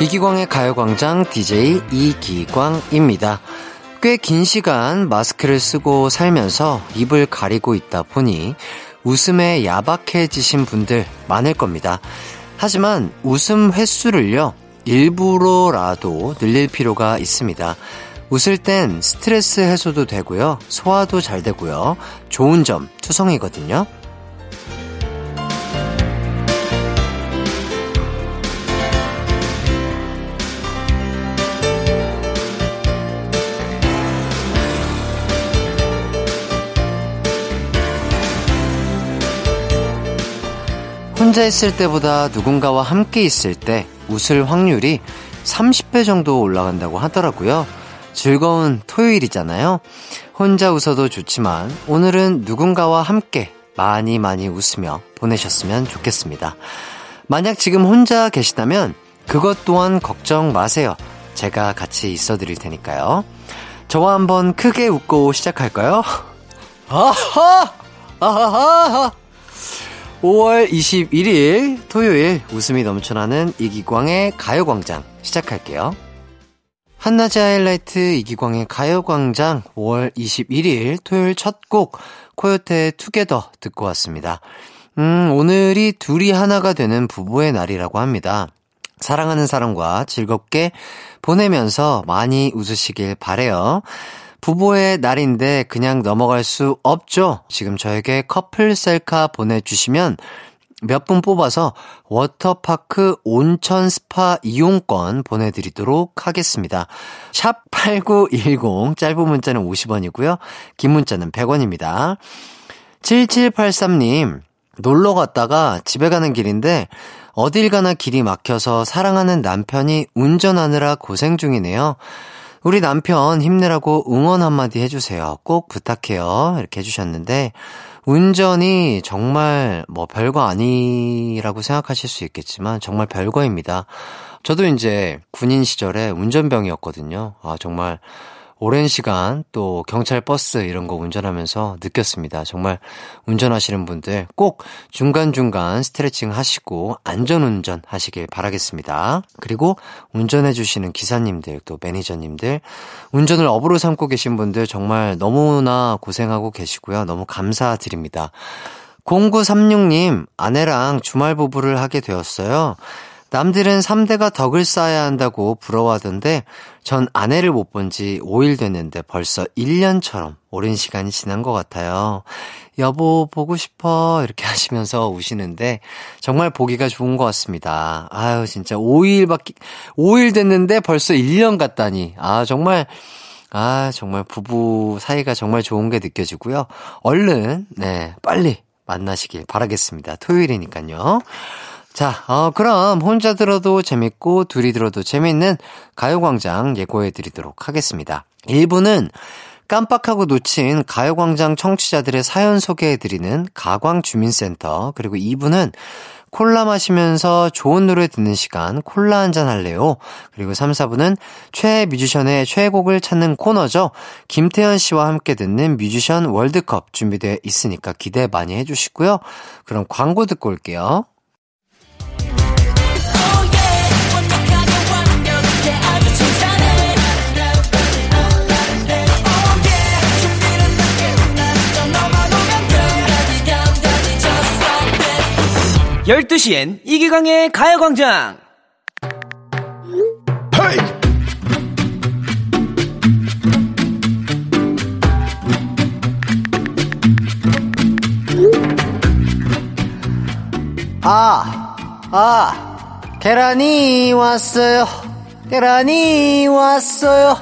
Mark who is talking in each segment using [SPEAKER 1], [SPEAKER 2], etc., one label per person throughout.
[SPEAKER 1] 이기광의 가요광장 DJ 이기광입니다. 꽤 긴 시간 마스크를 쓰고 살면서 입을 가리고 있다 보니 웃음에 야박해지신 분들 많을 겁니다. 하지만 웃음 횟수를요, 일부러라도 늘릴 필요가 있습니다. 웃을 땐 스트레스 해소도 되고요, 소화도 잘 되고요, 좋은 점 투성이거든요. 혼자 있을 때보다 누군가와 함께 있을 때 웃을 확률이 30배 정도 올라간다고 하더라고요. 즐거운 토요일이잖아요. 혼자 웃어도 좋지만 오늘은 누군가와 함께 많이 많이 웃으며 보내셨으면 좋겠습니다. 만약 지금 혼자 계시다면 그것 또한 걱정 마세요. 제가 같이 있어 드릴 테니까요. 저와 한번 크게 웃고 시작할까요? 아하! 아하하! 5월 21일 토요일 웃음이 넘쳐나는 이기광의 가요광장 시작할게요. 한낮의 하이라이트 이기광의 가요광장 5월 21일 토요일 첫 곡 코요태의 투게더 듣고 왔습니다. 음, 오늘이 둘이 하나가 되는 부부의 날이라고 합니다. 사랑하는 사람과 즐겁게 보내면서 많이 웃으시길 바래요. 부부의 날인데 그냥 넘어갈 수 없죠. 지금 저에게 커플 셀카 보내주시면 몇 분 뽑아서 워터파크 온천 스파 이용권 보내드리도록 하겠습니다. 샵 8910 짧은 문자는 50원이고요. 긴 문자는 100원입니다. 7783님 놀러 갔다가 집에 가는 길인데 어딜 가나 길이 막혀서 사랑하는 남편이 운전하느라 고생 중이네요. 우리 남편 힘내라고 응원 한마디 해주세요. 꼭 부탁해요. 이렇게 해주셨는데, 운전이 정말 뭐 별거 아니라고 생각하실 수 있겠지만, 정말 별거입니다. 저도 이제 군인 시절에 운전병이었거든요. 아, 정말 오랜 시간 또 경찰 버스 이런 거 운전하면서 느꼈습니다. 정말 운전하시는 분들 꼭 중간중간 스트레칭 하시고 안전운전 하시길 바라겠습니다. 그리고 운전해주시는 기사님들 또 매니저님들 운전을 업으로 삼고 계신 분들 정말 너무나 고생하고 계시고요. 너무 감사드립니다. 0936님, 아내랑 주말 부부를 하게 되었어요. 남들은 3대가 덕을 쌓아야 한다고 부러워하던데 전 아내를 못 본 지 5일 됐는데 벌써 1년처럼 오랜 시간이 지난 것 같아요. 여보 보고 싶어 이렇게 하시면서 우시는데 정말 보기가 좋은 것 같습니다. 아유 진짜 5일밖에 5일 됐는데 벌써 1년 같다니. 아 정말 아 정말 부부 사이가 정말 좋은 게 느껴지고요. 얼른 네 빨리 만나시길 바라겠습니다. 토요일이니까요. 자, 어, 그럼 혼자 들어도 재밌고 둘이 들어도 재밌는 가요광장 예고해 드리도록 하겠습니다. 1부는 깜빡하고 놓친 가요광장 청취자들의 사연 소개해 드리는 가광주민센터, 그리고 2부는 콜라 마시면서 좋은 노래 듣는 시간 콜라 한잔 할래요. 그리고 3, 4부는 최애 뮤지션의 최애곡을 찾는 코너죠. 김태현 씨와 함께 듣는 뮤지션 월드컵 준비되어 있으니까 기대 많이 해주시고요. 그럼 광고 듣고 올게요.
[SPEAKER 2] 12시엔 이기광의 가요광장!
[SPEAKER 1] 아, 아, 계란이 왔어요. 계란이 왔어요.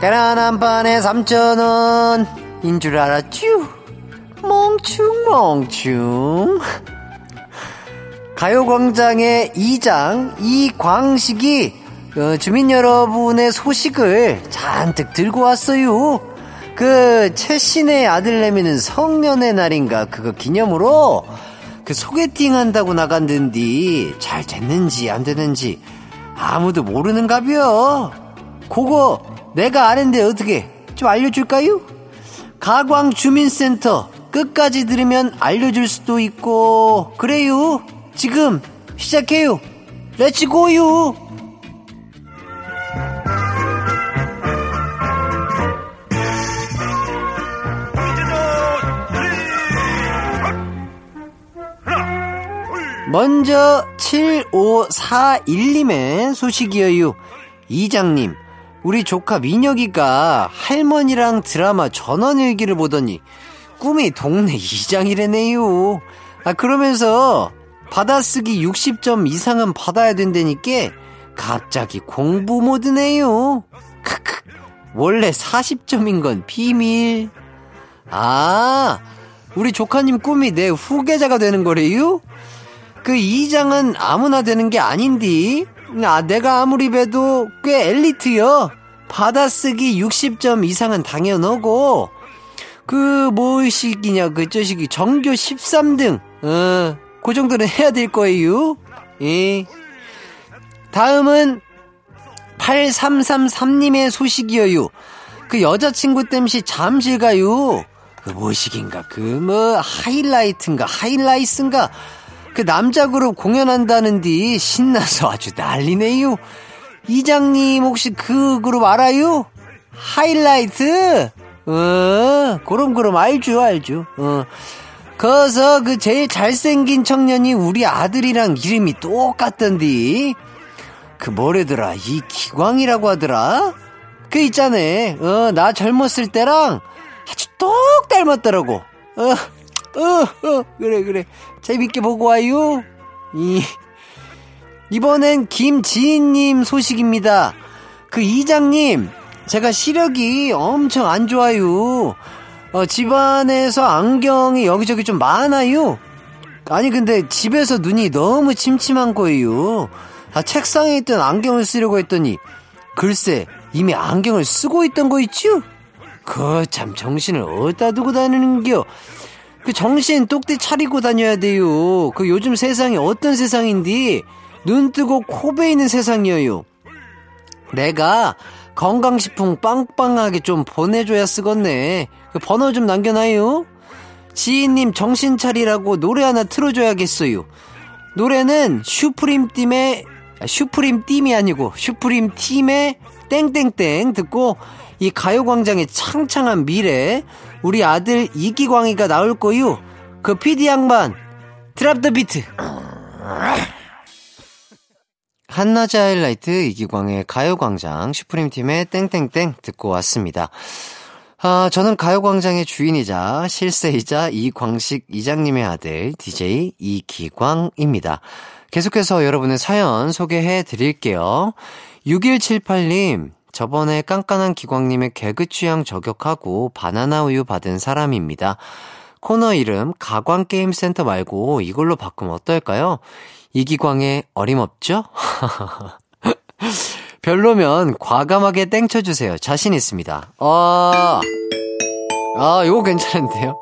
[SPEAKER 1] 계란 한 판에 3,000원. 인 줄 알았쥬? 멍충, 멍충. 가요광장의 이장 이광식이 어, 주민 여러분의 소식을 잔뜩 들고 왔어요. 그 최신의 아들내미는 성년의 날인가 그거 기념으로 그 소개팅 한다고 나간던디 잘 됐는지 안 됐는지 아무도 모르는가벼. 그거 내가 아는데 어떻게 좀 알려줄까요? 가광 주민센터 끝까지 들으면 알려줄 수도 있고 그래요. 지금 시작해요. Let's go요. 먼저 7541님의 소식이에요. 이장님, 우리 조카 민혁이가 할머니랑 드라마 전원일기를 보더니 꿈이 동네 이장이래네요. 아, 그러면서 받아쓰기 60점 이상은 받아야 된다니까 갑자기 공부 모드네요. 크크. 원래 40점인 건 비밀. 아, 우리 조카님 꿈이 내 후계자가 되는 거래요? 그 이장은 아무나 되는 게 아닌디. 아, 내가 아무리 봬도 꽤 엘리트여. 받아쓰기 60점 이상은 당연하고. 그, 뭐식이냐, 그, 저식이 정교 13등. 어, 그 정도는 해야 될 거예요. 예. 다음은 8333님의 소식이어요. 그 여자친구 땜시 잠실 가요. 그 뭐식인가, 그 뭐, 하이라이트인가, 하이라이트인가. 그 남자 그룹 공연한다는디 신나서 아주 난리네요. 이장님 혹시 그 그룹 알아요? 하이라이트? 어, 그럼 그럼 알죠 알죠. 어. 거서 그 제일 잘생긴 청년이 우리 아들이랑 이름이 똑같던디. 그 뭐래더라 이 기광이라고 하더라. 그 있잖아. 어, 나 젊었을 때랑 아주 똑 닮았더라고. 어, 어, 어, 그래, 그래. 재밌게 보고 와요. 이, 이번엔 김지인님 소식입니다. 그 이장님, 제가 시력이 엄청 안 좋아요. 어, 집안에서 안경이 여기저기 좀 많아요. 아니, 근데 집에서 눈이 너무 침침한 거예요. 아, 책상에 있던 안경을 쓰려고 했더니, 글쎄, 이미 안경을 쓰고 있던 거 있죠? 그, 참, 정신을 어디다 두고 다니는겨? 그 정신 똑띠 차리고 다녀야 돼요. 그 요즘 세상이 어떤 세상인디 눈 뜨고 코 베이는 세상이에요. 내가 건강식품 빵빵하게 좀 보내줘야 쓰겠네. 그 번호 좀 남겨놔요. 지인님 정신 차리라고 노래 하나 틀어줘야겠어요. 노래는 슈프림 팀의 아, 슈프림 팀이 아니고 슈프림 팀의 땡땡땡 듣고 이 가요광장의 창창한 미래 우리 아들 이기광이가 나올 거요. 그 PD 양반 drop the beat. 한낮의 하이라이트 이기광의 가요광장 슈프림 팀의 땡땡땡 듣고 왔습니다. 아, 저는 가요광장의 주인이자 실세이자 이광식 이장님의 아들 DJ 이기광입니다. 계속해서 여러분의 사연 소개해 드릴게요. 6178님, 저번에 깐깐한 기광님의 개그 취향 저격하고 바나나 우유 받은 사람입니다. 코너 이름 가광게임센터 말고 이걸로 바꾸면 어떨까요? 이기광의 어림없죠? 별로면 과감하게 땡쳐주세요. 자신 있습니다. 아, 아, 이거 괜찮은데요?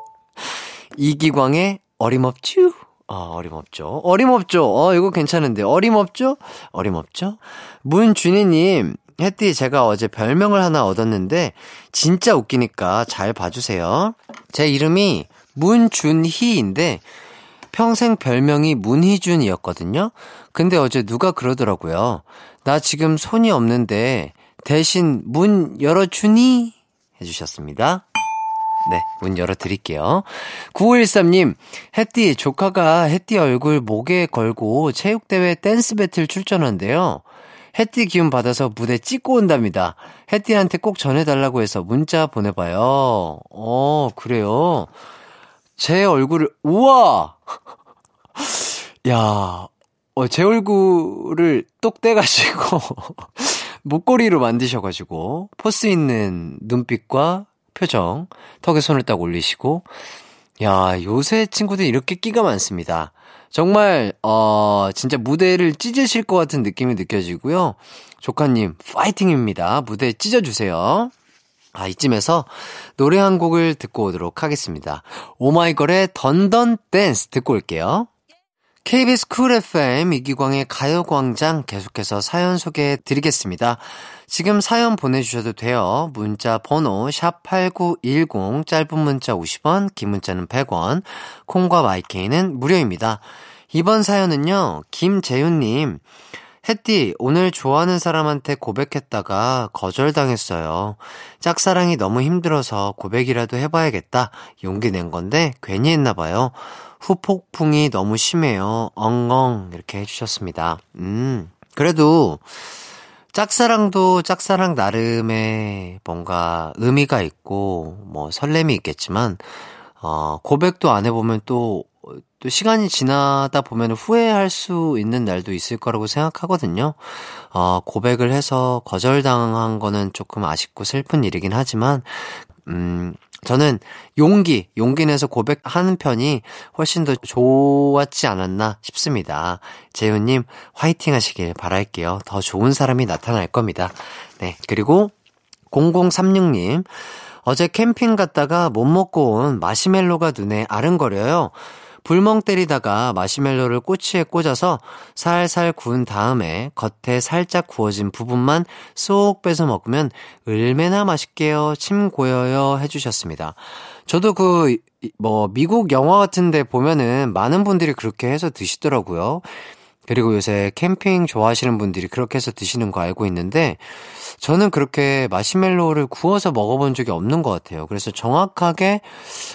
[SPEAKER 1] 이기광의 어림없죠? 아, 어림없죠. 어림없죠. 어, 이거 괜찮은데. 어림없죠? 어림없죠? 문준희님, 혜띠 제가 어제 별명을 하나 얻었는데 진짜 웃기니까 잘 봐주세요. 제 이름이 문준희인데 평생 별명이 문희준이었거든요. 근데 어제 누가 그러더라고요. 나 지금 손이 없는데 대신 문 열어주니? 해주셨습니다. 네, 문 열어드릴게요. 9513님, 혜띠, 조카가 혜띠 얼굴 목에 걸고 체육대회 댄스 배틀 출전한대요. 해띠 기운 받아서 무대 찍고 온답니다. 해띠한테 꼭 전해달라고 해서 문자 보내봐요. 어, 그래요. 제 얼굴을, 우와! 야, 어, 제 얼굴을 똑 떼가지고, 목걸이로 만드셔가지고, 포스 있는 눈빛과 표정, 턱에 손을 딱 올리시고, 야, 요새 친구들 이렇게 끼가 많습니다. 정말 어 진짜 무대를 찢으실 것 같은 느낌이 느껴지고요. 조카님 파이팅입니다. 무대 찢어주세요. 아 이쯤에서 노래 한 곡을 듣고 오도록 하겠습니다. 오마이걸의 던던 댄스 듣고 올게요. KBS Cool FM 이기광의 가요광장 계속해서 사연 소개해 드리겠습니다. 지금 사연 보내주셔도 돼요. 문자 번호 샵8910 짧은 문자 50원 긴 문자는 100원 콩과 마이케이는 무료입니다. 이번 사연은요. 김재윤님 햇띠, 오늘 좋아하는 사람한테 고백했다가 거절당했어요. 짝사랑이 너무 힘들어서 고백이라도 해봐야겠다. 용기 낸 건데 괜히 했나봐요. 후폭풍이 너무 심해요. 엉엉. 이렇게 해주셨습니다. 음, 그래도 짝사랑도 짝사랑 나름의 뭔가 의미가 있고, 뭐 설렘이 있겠지만, 어, 고백도 안 해보면 또, 또 시간이 지나다 보면 후회할 수 있는 날도 있을 거라고 생각하거든요. 어, 고백을 해서 거절당한 거는 조금 아쉽고 슬픈 일이긴 하지만, 음, 저는 용기, 용기 내서 고백하는 편이 훨씬 더 좋았지 않았나 싶습니다. 재훈님, 화이팅 하시길 바랄게요. 더 좋은 사람이 나타날 겁니다. 네. 그리고 0036님, 어제 캠핑 갔다가 못 먹고 온 마시멜로가 눈에 아른거려요. 불멍 때리다가 마시멜로를 꼬치에 꽂아서 살살 구운 다음에 겉에 살짝 구워진 부분만 쏙 빼서 먹으면 얼마나 맛있게요. 침 고여요. 해주셨습니다. 저도 그, 뭐, 미국 영화 같은데 보면은 많은 분들이 그렇게 해서 드시더라고요. 그리고 요새 캠핑 좋아하시는 분들이 그렇게 해서 드시는 거 알고 있는데, 저는 그렇게 마시멜로를 구워서 먹어본 적이 없는 것 같아요. 그래서 정확하게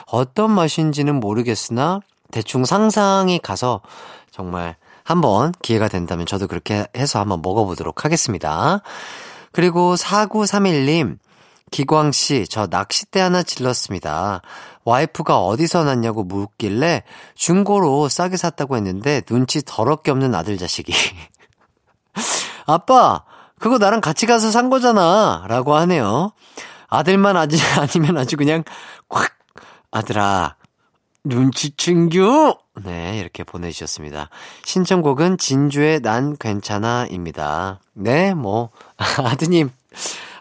[SPEAKER 1] 어떤 맛인지는 모르겠으나, 대충 상상이 가서 정말 한번 기회가 된다면 저도 그렇게 해서 한번 먹어보도록 하겠습니다. 그리고 4931님, 기광씨, 저 낚싯대 하나 질렀습니다. 와이프가 어디서 났냐고 묻길래 중고로 싸게 샀다고 했는데 눈치 더럽게 없는 아들 자식이. 아빠, 그거 나랑 같이 가서 산 거잖아. 라고 하네요. 아들만 아니면 아주 그냥 콱! 아들아, 눈치챙겨! 네, 이렇게 보내주셨습니다. 신청곡은 진주의 난 괜찮아입니다. 네, 뭐, 아드님,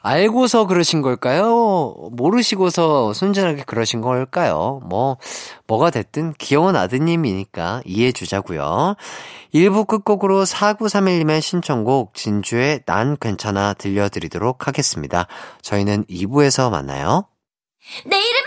[SPEAKER 1] 알고서 그러신 걸까요? 모르시고서 순진하게 그러신 걸까요? 뭐, 뭐가 됐든 귀여운 아드님이니까 이해해 주자고요 1부 끝곡으로 4931님의 신청곡 진주의 난 괜찮아 들려드리도록 하겠습니다. 저희는 2부에서 만나요.
[SPEAKER 3] 내 이름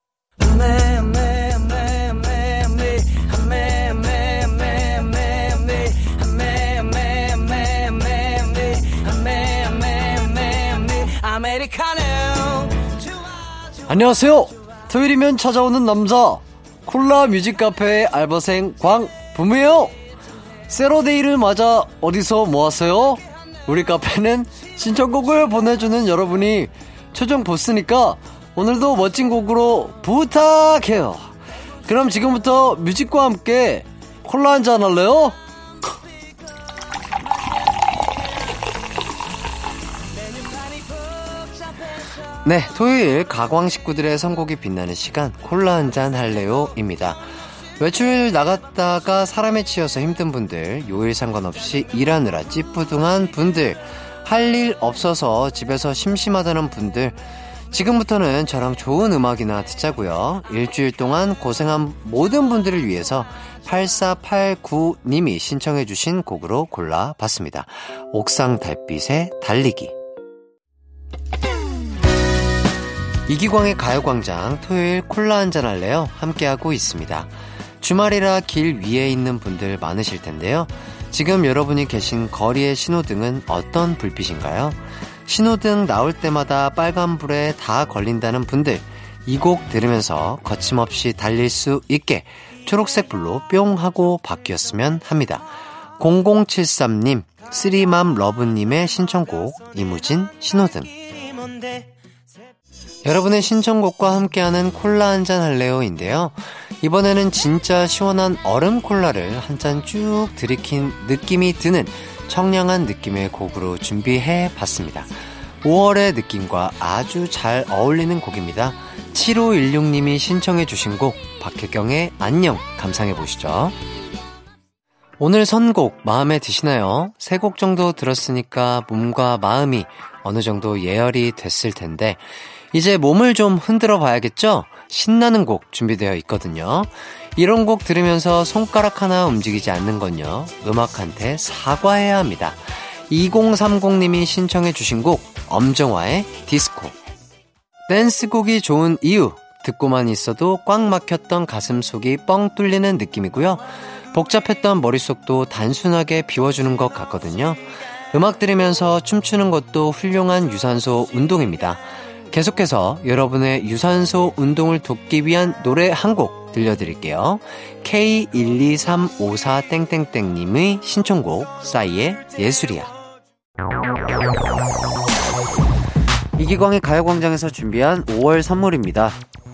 [SPEAKER 1] 안녕하세요. 토요일이면 찾아오는 남자 콜라 뮤직 카페의 알바생 광붐이에요. 세로데이를 맞아 어디서 모았어요? 우리 카페는 신청곡을 보내주는 여러분이 최종 보스니까 오늘도 멋진 곡으로 부탁해요. 그럼 지금부터 뮤직과 함께 콜라 한잔 할래요? 네, 토요일 가광 식구들의 선곡이 빛나는 시간 콜라 한 잔 할래요입니다. 외출 나갔다가 사람에 치여서 힘든 분들, 요일 상관없이 일하느라 찌뿌둥한 분들, 할 일 없어서 집에서 심심하다는 분들, 지금부터는 저랑 좋은 음악이나 듣자고요. 일주일 동안 고생한 모든 분들을 위해서 8489님이 신청해주신 곡으로 골라봤습니다. 옥상 달빛의 달리기. 이기광의 가요광장 토요일 콜라 한잔 할래요? 함께하고 있습니다. 주말이라 길 위에 있는 분들 많으실 텐데요. 지금 여러분이 계신 거리의 신호등은 어떤 불빛인가요? 신호등 나올 때마다 빨간불에 다 걸린다는 분들, 이 곡 들으면서 거침없이 달릴 수 있게 초록색 불로 뿅 하고 바뀌었으면 합니다. 0073님, 쓰리맘 러브님의 신청곡, 이무진 신호등. 여러분의 신청곡과 함께하는 콜라 한 잔 할래요인데요. 이번에는 진짜 시원한 얼음 콜라를 한 잔 쭉 들이킨 느낌이 드는 청량한 느낌의 곡으로 준비해 봤습니다. 5월의 느낌과 아주 잘 어울리는 곡입니다. 7516님이 신청해 주신 곡 박혜경의 안녕 감상해 보시죠. 오늘 선곡 마음에 드시나요? 세 곡 정도 들었으니까 몸과 마음이 어느 정도 예열이 됐을 텐데, 이제 몸을 좀 흔들어 봐야겠죠? 신나는 곡 준비되어 있거든요. 이런 곡 들으면서 손가락 하나 움직이지 않는 건요. 음악한테 사과해야 합니다. 2030님이 신청해 주신 곡, 엄정화의 디스코. 댄스곡이 좋은 이유, 듣고만 있어도 꽉 막혔던 가슴 속이 뻥 뚫리는 느낌이고요. 복잡했던 머릿속도 단순하게 비워주는 것 같거든요. 음악 들으면서 춤추는 것도 훌륭한 유산소 운동입니다. 계속해서 여러분의 유산소 운동을 돕기 위한 노래 한 곡 들려드릴게요. K123554땡땡땡님의 신청곡, 싸이의 예술이야. 이기광의 가요광장에서 준비한 5월 선물입니다.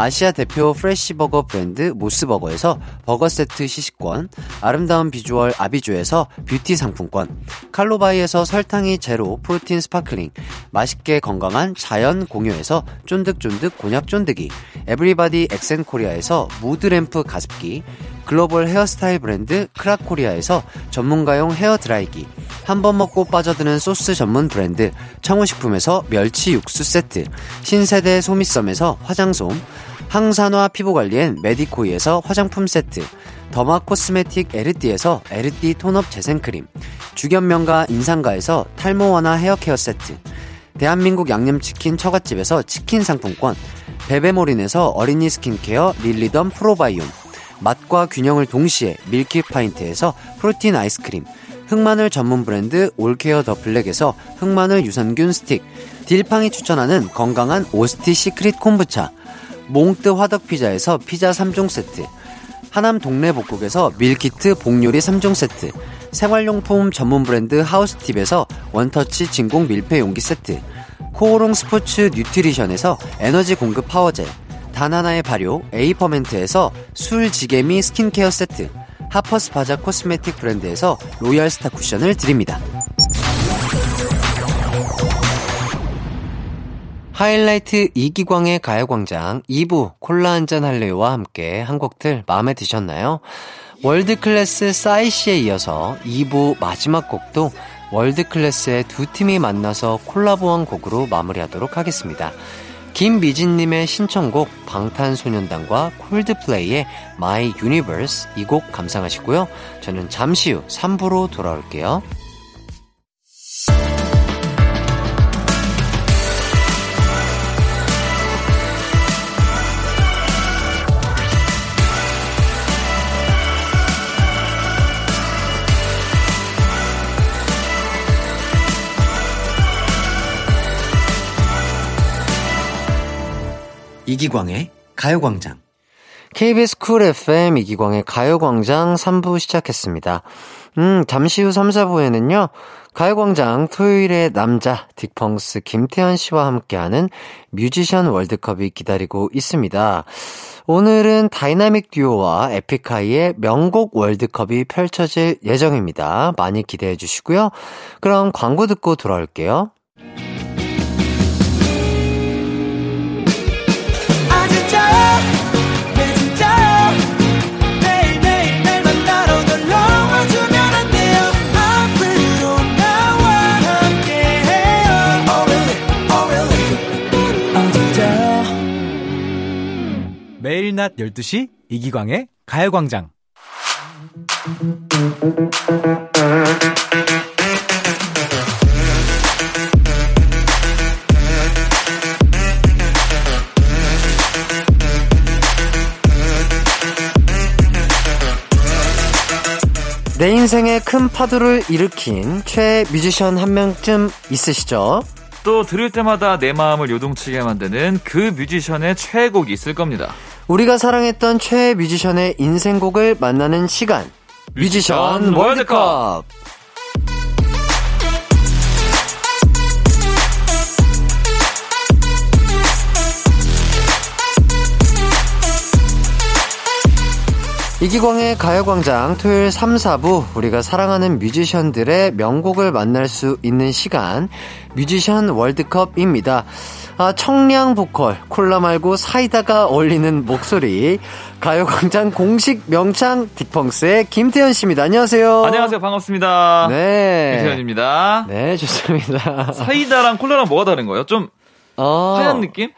[SPEAKER 1] 아시아 대표 프레시버거 브랜드 모스버거에서 버거 세트 시식권, 아름다운 비주얼 아비주에서 뷰티 상품권, 칼로바이에서 설탕이 제로 프로틴 스파클링, 맛있게 건강한 자연 공유에서 쫀득쫀득 곤약 쫀득이, 에브리바디 엑센코리아에서 무드램프 가습기, 글로벌 헤어스타일 브랜드 크라코리아에서 전문가용 헤어 드라이기, 한 번 먹고 빠져드는 소스 전문 브랜드 청우식품에서 멸치 육수 세트, 신세대 소미썸에서 화장솜, 항산화 피부관리엔 메디코이에서 화장품 세트, 더마 코스메틱 에르띠에서 에르띠 톤업 재생크림, 주견명가 인상가에서 탈모 완화 헤어케어 세트, 대한민국 양념치킨 처갓집에서 치킨 상품권, 베베모린에서 어린이 스킨케어 릴리덤 프로바이옴, 맛과 균형을 동시에 밀키 파인트에서 프로틴 아이스크림, 흑마늘 전문 브랜드 올케어 더 블랙에서 흑마늘 유산균 스틱, 딜팡이 추천하는 건강한 오스티 시크릿 콤부차, 몽뜨 화덕피자에서 피자 3종 세트, 하남 동네 복국에서 밀키트 복요리 3종 세트, 생활용품 전문 브랜드 하우스팁에서 원터치 진공 밀폐 용기 세트, 코오롱 스포츠 뉴트리션에서 에너지 공급 파워젤, 다나나의 발효 에이퍼멘트에서 술지개미 스킨케어 세트, 하퍼스 바자 코스메틱 브랜드에서 로얄 스타 쿠션을 드립니다. 하이라이트 이기광의 가요광장 2부 콜라 한잔 할래요와 함께 한 곡들 마음에 드셨나요? 월드클래스 싸이씨에 이어서 2부 마지막 곡도 월드클래스의 두 팀이 만나서 콜라보한 곡으로 마무리하도록 하겠습니다. 김미진님의 신청곡 방탄소년단과 콜드플레이의 My Universe 이 곡 감상하시고요. 저는 잠시 후 3부로 돌아올게요. 이기광의 가요광장. KBS Cool FM 이기광의 가요광장 3부 시작했습니다. 음, 잠시 후 3, 4부에는요, 가요광장 토요일의 남자, 딕펑스 김태현 씨와 함께하는 뮤지션 월드컵이 기다리고 있습니다. 오늘은 다이나믹 듀오와 에픽하이의 명곡 월드컵이 펼쳐질 예정입니다. 많이 기대해 주시고요. 그럼 광고 듣고 돌아올게요.
[SPEAKER 2] 매일 낮 12시 이기광의 가요광장.
[SPEAKER 1] 내 인생에 큰 파도를 일으킨 최애 뮤지션 한 명쯤 있으시죠?
[SPEAKER 4] 또 들을 때마다 내 마음을 요동치게 만드는 그 뮤지션의 최애곡이 있을 겁니다.
[SPEAKER 1] 우리가 사랑했던 최애 뮤지션의 인생곡을 만나는 시간. 뮤지션, 뮤지션 월드컵. 월드컵. 이기광의 가요광장 토요일 3, 4부 우리가 사랑하는 뮤지션들의 명곡을 만날 수 있는 시간 뮤지션 월드컵입니다. 아, 청량 보컬, 콜라 말고 사이다가 어울리는 목소리 가요광장 공식 명창 딕펑스의 김태현 씨입니다. 안녕하세요.
[SPEAKER 4] 안녕하세요. 반갑습니다.
[SPEAKER 1] 네.
[SPEAKER 4] 김태현입니다.
[SPEAKER 1] 네, 좋습니다.
[SPEAKER 4] 사이다랑 콜라랑 뭐가 다른 거예요? 좀
[SPEAKER 1] 어,
[SPEAKER 4] 하얀 느낌?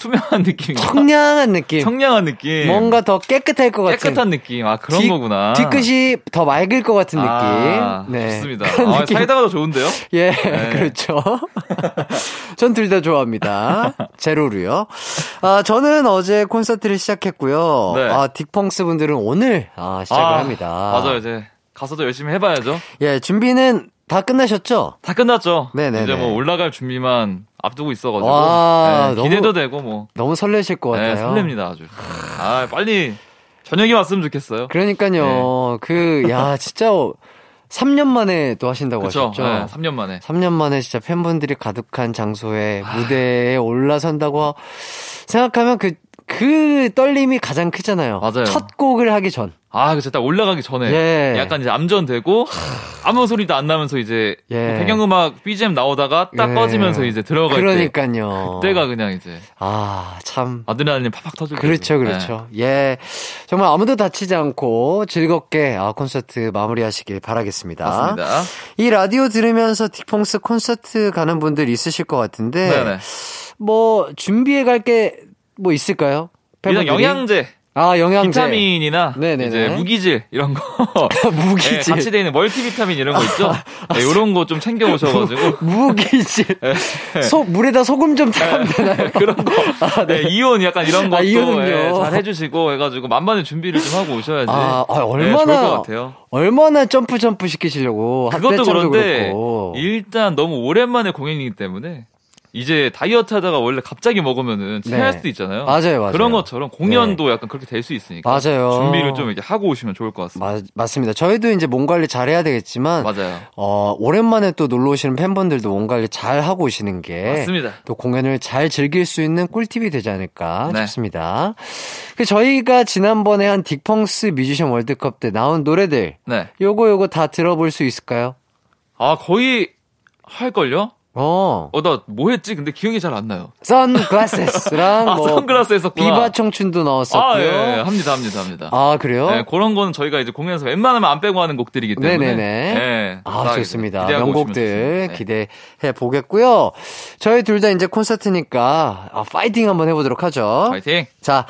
[SPEAKER 4] 투명한 느낌인가?
[SPEAKER 1] 청량한 느낌.
[SPEAKER 4] 청량한 느낌.
[SPEAKER 1] 뭔가 더 깨끗할 것 같은.
[SPEAKER 4] 깨끗한 느낌. 아, 그런
[SPEAKER 1] 뒤-
[SPEAKER 4] 거구나.
[SPEAKER 1] 뒤끝이 더 맑을 것 같은 느낌.
[SPEAKER 4] 아,
[SPEAKER 1] 네.
[SPEAKER 4] 좋습니다. 아,
[SPEAKER 1] 느낌.
[SPEAKER 4] 사이다가 더 좋은데요?
[SPEAKER 1] 예,
[SPEAKER 4] 네.
[SPEAKER 1] 그렇죠. 전 둘 다 좋아합니다. 제로로요. 아, 저는 어제 콘서트를 시작했고요.
[SPEAKER 4] 네.
[SPEAKER 1] 아, 딕펑스 분들은 오늘 아, 시작을
[SPEAKER 4] 아,
[SPEAKER 1] 합니다.
[SPEAKER 4] 맞아요. 이제 가서도 열심히 해봐야죠.
[SPEAKER 1] 예, 준비는 다 끝나셨죠?
[SPEAKER 4] 다 끝났죠.
[SPEAKER 1] 네네네.
[SPEAKER 4] 이제 뭐 올라갈 준비만 앞두고 있어가지고
[SPEAKER 1] 와,
[SPEAKER 4] 네, 기대도
[SPEAKER 1] 너무-
[SPEAKER 4] 되고 뭐
[SPEAKER 1] 너무 설레실 것
[SPEAKER 4] 네,
[SPEAKER 1] 같아요.
[SPEAKER 4] 설렙니다 아주. 아 빨리 저녁이 왔으면 좋겠어요.
[SPEAKER 1] 그러니까요. 그, 야, 진짜 3년 만에 또 하신다고
[SPEAKER 4] 그렇죠.
[SPEAKER 1] 하셨죠?
[SPEAKER 4] 네, 3년 만에.
[SPEAKER 1] 3년 만에 진짜 팬분들이 가득한 장소에 무대에 올라선다고 생각하면 그, 그 떨림이 가장 크잖아요.
[SPEAKER 4] 맞아요.
[SPEAKER 1] 첫 곡을 하기 전.
[SPEAKER 4] 아, 그쵸. 딱 올라가기 전에.
[SPEAKER 1] 예.
[SPEAKER 4] 약간 이제 암전되고, 아무 소리도 안 나면서 이제,
[SPEAKER 1] 예.
[SPEAKER 4] 배경음악 BGM 나오다가 딱
[SPEAKER 1] 예.
[SPEAKER 4] 꺼지면서 이제 들어갈 때.
[SPEAKER 1] 그러니까요.
[SPEAKER 4] 그때가 그냥 이제,
[SPEAKER 1] 아, 참.
[SPEAKER 4] 아드레날린 팍팍 터질 때.
[SPEAKER 1] 그렇죠, 그렇죠. 예. 정말 아무도 다치지 않고 즐겁게 아, 콘서트 마무리하시길 바라겠습니다.
[SPEAKER 4] 맞습니다.
[SPEAKER 1] 이 라디오 들으면서 딕펑스 콘서트 가는 분들 있으실 것 같은데,
[SPEAKER 4] 네네.
[SPEAKER 1] 뭐, 준비해 갈 게 뭐 있을까요?
[SPEAKER 4] 일단? 영양제,
[SPEAKER 1] 아, 영양제.
[SPEAKER 4] 비타민이나,
[SPEAKER 1] 네네네.
[SPEAKER 4] 이제 무기질, 이런 거.
[SPEAKER 1] 무기질.
[SPEAKER 4] 네, 같이 돼 있는 멀티비타민 이런 거 있죠? 네, 이런 거 좀 챙겨 오셔가지고.
[SPEAKER 1] 무기질. 소, 물에다 소금 좀 타면 되나요?
[SPEAKER 4] 그런 거.
[SPEAKER 1] 아, 네.
[SPEAKER 4] 네, 이온 약간 이런 것도
[SPEAKER 1] 아.
[SPEAKER 4] 예, 잘 해주시고 해가지고 만반의 준비를 좀 하고 오셔야지.
[SPEAKER 1] 아, 아,
[SPEAKER 4] 네,
[SPEAKER 1] 얼마나,
[SPEAKER 4] 좋을 것 같아요.
[SPEAKER 1] 얼마나 점프 점프 시키시려고.
[SPEAKER 4] 그것도 그런데
[SPEAKER 1] 그렇고.
[SPEAKER 4] 일단 너무 오랜만에 공연이기 때문에 이제 다이어트 하다가 원래 갑자기 먹으면은 체할
[SPEAKER 1] 네.
[SPEAKER 4] 수도 있잖아요.
[SPEAKER 1] 맞아요, 맞아요.
[SPEAKER 4] 그런 것처럼 공연도 약간 그렇게 될 수 있으니까
[SPEAKER 1] 맞아요.
[SPEAKER 4] 준비를 좀 이렇게 하고 오시면 좋을 것 같습니다.
[SPEAKER 1] 맞, 맞습니다. 저희도 이제 몸 관리 잘 해야 되겠지만,
[SPEAKER 4] 맞아요.
[SPEAKER 1] 어, 오랜만에 또 놀러 오시는 팬분들도 몸 관리 잘 하고 오시는 게,
[SPEAKER 4] 맞습니다.
[SPEAKER 1] 또 공연을 잘 즐길 수 있는 꿀팁이 되지 않을까
[SPEAKER 4] 네.
[SPEAKER 1] 싶습니다. 그 저희가 지난번에 한 딕펑스 뮤지션 월드컵 때 나온 노래들,
[SPEAKER 4] 네.
[SPEAKER 1] 요거 요거 다 들어볼 수 있을까요?
[SPEAKER 4] 아 거의 할걸요?
[SPEAKER 1] 어,
[SPEAKER 4] 어 나 뭐 했지? 근데 기억이 잘 안 나요.
[SPEAKER 1] 선글라스랑
[SPEAKER 4] 아
[SPEAKER 1] 뭐,
[SPEAKER 4] 선글라스 했었구나.
[SPEAKER 1] 비바 청춘도 나왔었고요.
[SPEAKER 4] 아, 예, 예, 합니다, 합니다, 합니다.
[SPEAKER 1] 아, 그래요?
[SPEAKER 4] 네, 그런 거는 저희가 이제 공연에서 웬만하면 안 빼고 하는 곡들이기 때문에.
[SPEAKER 1] 네네네.
[SPEAKER 4] 네,
[SPEAKER 1] 아, 좋습니다.
[SPEAKER 4] 오시면
[SPEAKER 1] 명곡들
[SPEAKER 4] 좋습니다. 네.
[SPEAKER 1] 기대해 보겠고요. 저희 둘 다 이제 콘서트니까 아, 파이팅 한번 해보도록 하죠.
[SPEAKER 4] 파이팅!
[SPEAKER 1] 자,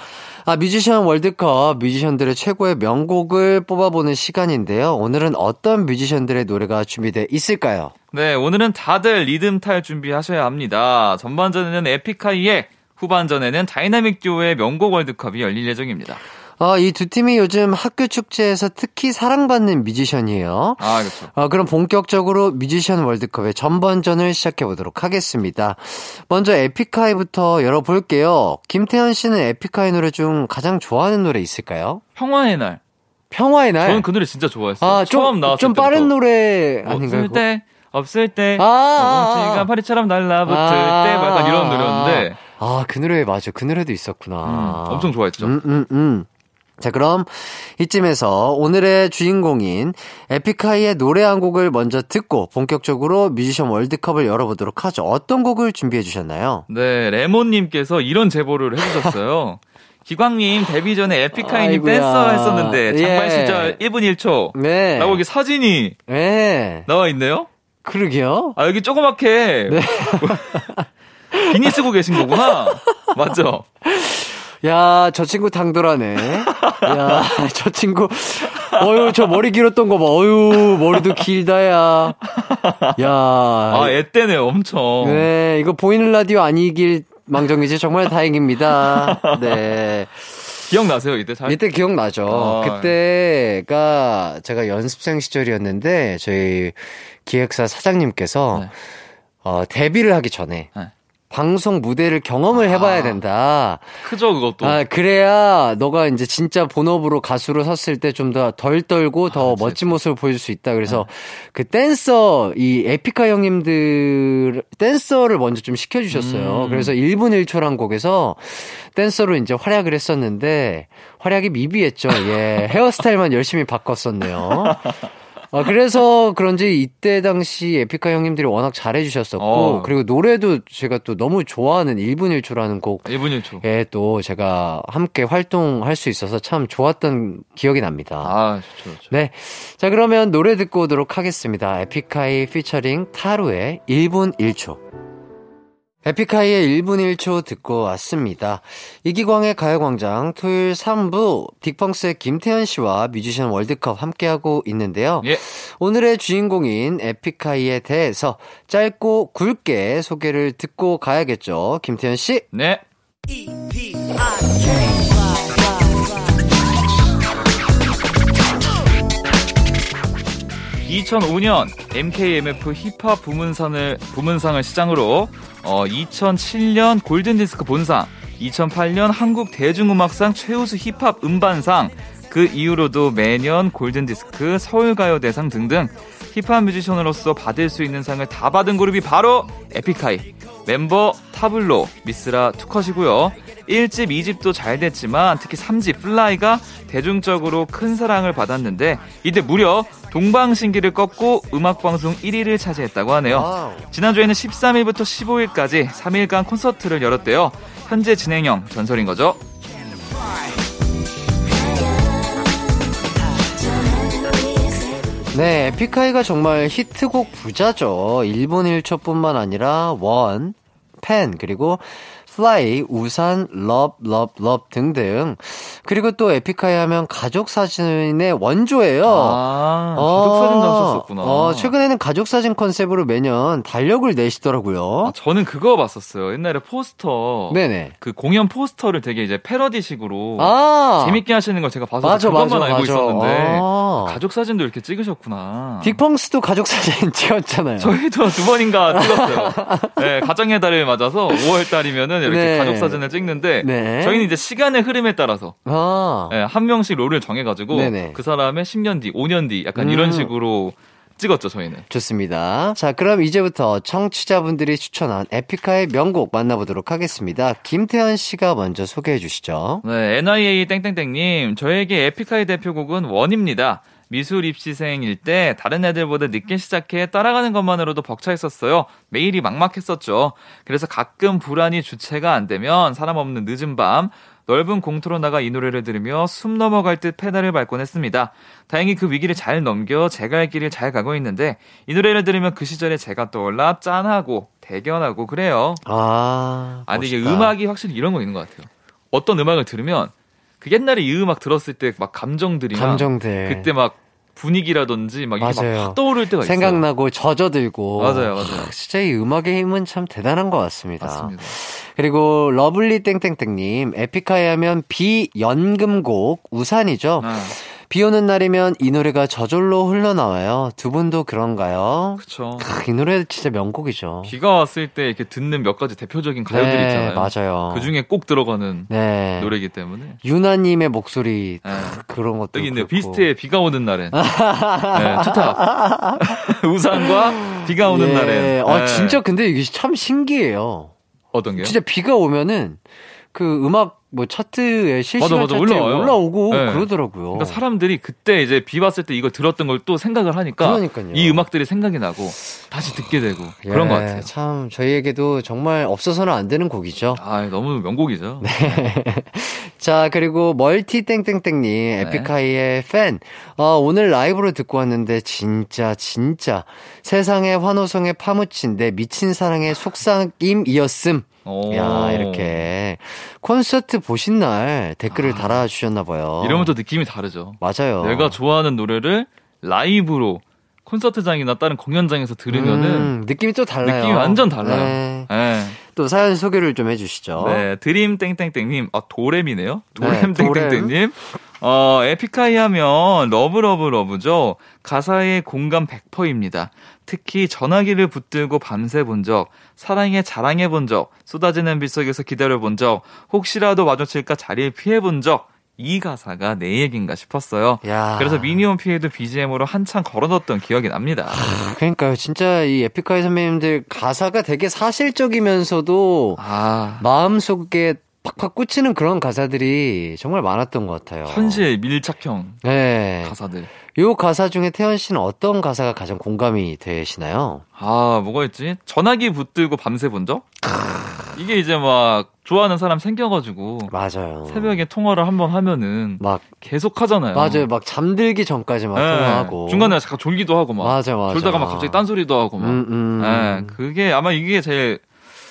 [SPEAKER 1] 아, 뮤지션 월드컵 뮤지션들의 최고의 명곡을 뽑아보는 시간인데요. 오늘은 어떤 뮤지션들의 노래가 준비돼 있을까요?
[SPEAKER 4] 네, 오늘은 다들 리듬 탈 준비하셔야 합니다. 전반전에는 에픽하이의 후반전에는 다이나믹 듀오의 명곡 월드컵이 열릴 예정입니다.
[SPEAKER 1] 아, 이두 팀이 요즘 학교 축제에서 특히 사랑받는 뮤지션이에요.
[SPEAKER 4] 아, 그렇죠.
[SPEAKER 1] 아, 그럼 본격적으로 뮤지션 월드컵의 전반전을 시작해 보도록 하겠습니다. 먼저 에픽하이부터 열어볼게요. 김태현 씨는 에픽하이 노래 중 가장 좋아하는 노래 있을까요?
[SPEAKER 4] 평화의 날.
[SPEAKER 1] 평화의 날.
[SPEAKER 4] 저는 그 노래 진짜 좋아했어요.
[SPEAKER 1] 아, 좀,
[SPEAKER 4] 처음 나왔을
[SPEAKER 1] 좀
[SPEAKER 4] 때부터.
[SPEAKER 1] 빠른 노래 아닌가요?
[SPEAKER 4] 없을 때, 없을 때,
[SPEAKER 1] 아, 아, 아.
[SPEAKER 4] 가 파리처럼 날라붙을
[SPEAKER 1] 아,
[SPEAKER 4] 때, 뭐 약간 이런 노래였는데,
[SPEAKER 1] 아, 그 노래 맞아. 그 노래도 있었구나.
[SPEAKER 4] 음, 엄청 좋아했죠.
[SPEAKER 1] 음, 음, 음. 자, 그럼 이쯤에서 오늘의 주인공인 에픽하이의 노래 한 곡을 먼저 듣고 본격적으로 뮤지션 월드컵을 열어보도록 하죠. 어떤 곡을 준비해 주셨나요?
[SPEAKER 4] 네, 레몬님께서 이런 제보를 해주셨어요. 기광님 데뷔 전에 에픽하이님. 댄서 했었는데 장발
[SPEAKER 1] 예.
[SPEAKER 4] 시절 1분 1초
[SPEAKER 1] 네.
[SPEAKER 4] 라고 여기 사진이
[SPEAKER 1] 네.
[SPEAKER 4] 나와 있네요.
[SPEAKER 1] 그러게요.
[SPEAKER 4] 아 여기 조그맣게
[SPEAKER 1] 네.
[SPEAKER 4] 비니 쓰고 계신 거구나. 맞죠?
[SPEAKER 1] 야, 저 친구 당돌하네. 야, 저 친구. 어유, 저 머리 길었던 거 봐. 어유, 머리도 길다, 야. 야.
[SPEAKER 4] 아 애때네요 엄청.
[SPEAKER 1] 네, 이거 보이는 라디오 아니길 망정이지 정말 다행입니다. 네.
[SPEAKER 4] 기억나세요 이때 잘?
[SPEAKER 1] 이때 기억나죠.
[SPEAKER 4] 아.
[SPEAKER 1] 그때가 제가 연습생 시절이었는데 저희 기획사 사장님께서
[SPEAKER 4] 네.
[SPEAKER 1] 어, 데뷔를 하기 전에
[SPEAKER 4] 네.
[SPEAKER 1] 방송 무대를 경험을 해봐야 된다.
[SPEAKER 4] 크죠, 그것도.
[SPEAKER 1] 아, 그래야 너가 이제 진짜 본업으로 가수로 섰을 때 좀 더 덜 떨고 더
[SPEAKER 4] 아,
[SPEAKER 1] 멋진 모습을 보여줄 수 있다. 그래서
[SPEAKER 4] 네.
[SPEAKER 1] 그 댄서, 이 에피카 형님들, 댄서를 먼저 좀 시켜주셨어요.
[SPEAKER 4] 음.
[SPEAKER 1] 그래서 1분 1초란 곡에서 댄서로 이제 활약을 했었는데, 활약이 미비했죠. 예. 헤어스타일만 열심히 바꿨었네요. 아, 그래서 그런지 이때 당시 에피카 형님들이 워낙 잘해주셨었고,
[SPEAKER 4] 어.
[SPEAKER 1] 그리고 노래도 제가 또 너무 좋아하는 1분 1초라는 곡,
[SPEAKER 4] 1분 1초.
[SPEAKER 1] 예, 또 제가 함께 활동할 수 있어서 참 좋았던 기억이 납니다.
[SPEAKER 4] 아, 좋죠, 좋죠.
[SPEAKER 1] 네. 자, 그러면 노래 듣고 오도록 하겠습니다. 에픽하이 피처링 타루의 1분 1초. 에픽하이의 1분 1초 듣고 왔습니다. 이기광의 가요광장 토요일 3부 딕펑스의 김태현 씨와 뮤지션 월드컵 함께하고 있는데요.
[SPEAKER 4] 예.
[SPEAKER 1] 오늘의 주인공인 에픽하이에 대해서 짧고 굵게 소개를 듣고 가야겠죠. 김태현 씨.
[SPEAKER 4] 네. 2005년 MKMF 힙합 부문상을 부문상을 시작으로 어, 2007년 골든 디스크 본상, 2008년 한국 대중음악상 최우수 힙합 음반상, 그 이후로도 매년 골든 디스크 서울가요대상 등등 힙합 뮤지션으로서 받을 수 있는 상을 다 받은 그룹이 바로 에픽하이. 멤버 타블로, 미스라 투컷이고요. 1집, 2집도 잘 됐지만 특히 3집 Fly가 대중적으로 큰 사랑을 받았는데 이때 무려 동방신기를 꺾고 음악방송 1위를 차지했다고 하네요. 지난주에는 13일부터 15일까지 3일간 콘서트를 열었대요. 현재 진행형 전설인 거죠.
[SPEAKER 1] 네, 에픽하이가 정말 히트곡 부자죠. 1분 1초뿐만 아니라 원, 펜, 그리고 Fly, 우산, Love, Love, Love 등등. 그리고 또 에픽하이 하면 가족 사진의 원조예요.
[SPEAKER 4] 아, 가족 사진도
[SPEAKER 1] 어,
[SPEAKER 4] 하셨었구나.
[SPEAKER 1] 어, 최근에는 가족 사진 컨셉으로 매년 달력을 내시더라고요.
[SPEAKER 4] 아, 저는 그거 봤었어요. 옛날에 포스터.
[SPEAKER 1] 네네.
[SPEAKER 4] 그 공연 포스터를 되게 이제 패러디식으로
[SPEAKER 1] 아!
[SPEAKER 4] 재밌게 하시는 걸 제가 봐서
[SPEAKER 1] 맞아,
[SPEAKER 4] 그것만
[SPEAKER 1] 맞아,
[SPEAKER 4] 알고
[SPEAKER 1] 맞아.
[SPEAKER 4] 있었는데
[SPEAKER 1] 아.
[SPEAKER 4] 가족 사진도 이렇게 찍으셨구나.
[SPEAKER 1] 딕펑스도 가족 사진 찍었잖아요.
[SPEAKER 4] 저희도 두 번인가 찍었어요. 네, 가정의 달을 맞아서 5월 달이면은 이렇게
[SPEAKER 1] 네.
[SPEAKER 4] 가족 사진을 찍는데
[SPEAKER 1] 네.
[SPEAKER 4] 저희는 이제 시간의 흐름에 따라서
[SPEAKER 1] 아.
[SPEAKER 4] 네, 한 명씩 롤을 정해가지고
[SPEAKER 1] 네네.
[SPEAKER 4] 그 사람의 10년 뒤, 5년 뒤 약간
[SPEAKER 1] 음.
[SPEAKER 4] 이런 식으로 찍었죠 저희는.
[SPEAKER 1] 좋습니다. 자, 그럼 이제부터 청취자분들이 추천한 에픽하의 명곡 만나보도록 하겠습니다. 김태현 씨가 먼저 소개해 주시죠.
[SPEAKER 4] 네, NIA 땡땡땡님, 저에게 에픽하이 대표곡은 원입니다. 미술 입시생일 때 다른 애들보다 늦게 시작해 따라가는 것만으로도 벅차 있었어요. 매일이 막막했었죠. 그래서 가끔 불안이 주체가 안 되면 사람 없는 늦은 밤 넓은 공터로 나가 이 노래를 들으며 숨 넘어갈 듯 페달을 밟곤 했습니다. 다행히 그 위기를 잘 넘겨 제갈 길을 잘 가고 있는데 이 노래를 들으면 그 시절에 제가 떠올라 짠하고 대견하고 그래요.
[SPEAKER 1] 아,
[SPEAKER 4] 아니 이게. 음악이 확실히 이런 거 있는 것 같아요. 어떤 음악을 들으면 그 옛날에 이 음악 들었을 때 막 감정들이나
[SPEAKER 1] 감정들.
[SPEAKER 4] 그때 막 분위기라든지 막 이게
[SPEAKER 1] 맞아요.
[SPEAKER 4] 막확 떠오를 때가 있어요.
[SPEAKER 1] 생각나고 젖어들고.
[SPEAKER 4] 맞아요, 맞아요.
[SPEAKER 1] 아, 진짜 이 음악의 힘은 참 대단한 것 같습니다.
[SPEAKER 4] 맞습니다.
[SPEAKER 1] 그리고 lovely 땡땡땡님, 에픽하이 하면 비 연금곡 우산이죠.
[SPEAKER 4] 아,
[SPEAKER 1] 비 오는 날이면 이 노래가 저절로 흘러나와요. 두 분도 그런가요?
[SPEAKER 4] 그쵸.
[SPEAKER 1] 크, 이 노래 진짜 명곡이죠.
[SPEAKER 4] 비가 왔을 때 이렇게 듣는 몇 가지 대표적인 가요들이
[SPEAKER 1] 네,
[SPEAKER 4] 있잖아요.
[SPEAKER 1] 맞아요.
[SPEAKER 4] 그 중에 꼭 들어가는
[SPEAKER 1] 네.
[SPEAKER 4] 노래이기 때문에.
[SPEAKER 1] 윤하님의 목소리
[SPEAKER 4] 네.
[SPEAKER 1] 크, 그런 것도
[SPEAKER 4] 여기 있네요. 비스트의 비가 오는 날엔. 네, 투톱. 우산과 비가 오는
[SPEAKER 1] 예.
[SPEAKER 4] 날엔.
[SPEAKER 1] 아
[SPEAKER 4] 네.
[SPEAKER 1] 진짜 근데 이게 참 신기해요.
[SPEAKER 4] 어떤 게요?
[SPEAKER 1] 진짜 비가 오면은 그 음악 뭐 차트에 실시간
[SPEAKER 4] 맞아, 맞아.
[SPEAKER 1] 차트에
[SPEAKER 4] 올라와요.
[SPEAKER 1] 올라오고
[SPEAKER 4] 네.
[SPEAKER 1] 그러더라고요.
[SPEAKER 4] 그러니까 사람들이 그때 이제 비 왔을 때 이걸 들었던 걸 또 생각을 하니까
[SPEAKER 1] 그러니까요.
[SPEAKER 4] 이 음악들이 생각이 나고 다시 듣게 되고 그런
[SPEAKER 1] 예,
[SPEAKER 4] 것 같아요.
[SPEAKER 1] 참 저희에게도 정말 없어서는 안 되는 곡이죠.
[SPEAKER 4] 아, 너무 명곡이죠.
[SPEAKER 1] 네. 자, 그리고 멀티 땡땡땡님,
[SPEAKER 4] 네.
[SPEAKER 1] 에픽하이의 팬. 어, 오늘 라이브로 듣고 왔는데, 진짜, 진짜, 세상의 환호성에 파묻힌 내 미친 사랑의 속삭임이었음.
[SPEAKER 4] 오.
[SPEAKER 1] 야, 이렇게. 콘서트 보신 날 댓글을 달아주셨나 봐요.
[SPEAKER 4] 아. 이러면 또 느낌이 다르죠.
[SPEAKER 1] 맞아요.
[SPEAKER 4] 내가 좋아하는 노래를 라이브로 콘서트장이나 다른 공연장에서 들으면은
[SPEAKER 1] 음, 느낌이 또 달라요.
[SPEAKER 4] 느낌이 완전 달라요.
[SPEAKER 1] 네.
[SPEAKER 4] 네.
[SPEAKER 1] 또 사연 소개를 좀 해주시죠.
[SPEAKER 4] 네, 드림 땡땡땡님, 아 도렘이네요. 도렘
[SPEAKER 1] 네.
[SPEAKER 4] 땡땡땡님. 어, 에픽하이 하면 Love Love Love죠. 가사에 공감 100%입니다. 특히 전화기를 붙들고 밤새 본 적, 세상에 자랑해 본 적, 쏟아지는 비 속에서 기다려 본 적, 혹시라도 마주칠까 자리를 피해 본 적, 이 가사가 내 얘긴가 싶었어요.
[SPEAKER 1] 야.
[SPEAKER 4] 그래서 미니홈피에도 BGM으로 한창 걸어뒀던 기억이 납니다.
[SPEAKER 1] 그러니까요. 진짜 이 에픽하이 선배님들 가사가 되게 사실적이면서도
[SPEAKER 4] 아,
[SPEAKER 1] 마음속에 팍팍 꽂히는 그런 가사들이 정말 많았던 것 같아요.
[SPEAKER 4] 현실 밀착형
[SPEAKER 1] 네.
[SPEAKER 4] 가사들.
[SPEAKER 1] 요 가사 중에 태연 씨는 어떤 가사가 가장 공감이 되시나요?
[SPEAKER 4] 아, 뭐가 있지? 전화기 붙들고 밤새 본 적? 이게 이제 막 좋아하는 사람 생겨가지고
[SPEAKER 1] 맞아요.
[SPEAKER 4] 새벽에 통화를 한번 하면은
[SPEAKER 1] 막
[SPEAKER 4] 계속 하잖아요.
[SPEAKER 1] 맞아요. 막 잠들기 전까지 막
[SPEAKER 4] 네.
[SPEAKER 1] 통화하고
[SPEAKER 4] 중간에 잠깐 졸기도 하고 막
[SPEAKER 1] 맞아 맞아.
[SPEAKER 4] 졸다가 막 갑자기 딴 소리도 하고 막.
[SPEAKER 1] 음, 음.
[SPEAKER 4] 네, 그게 아마 이게 제일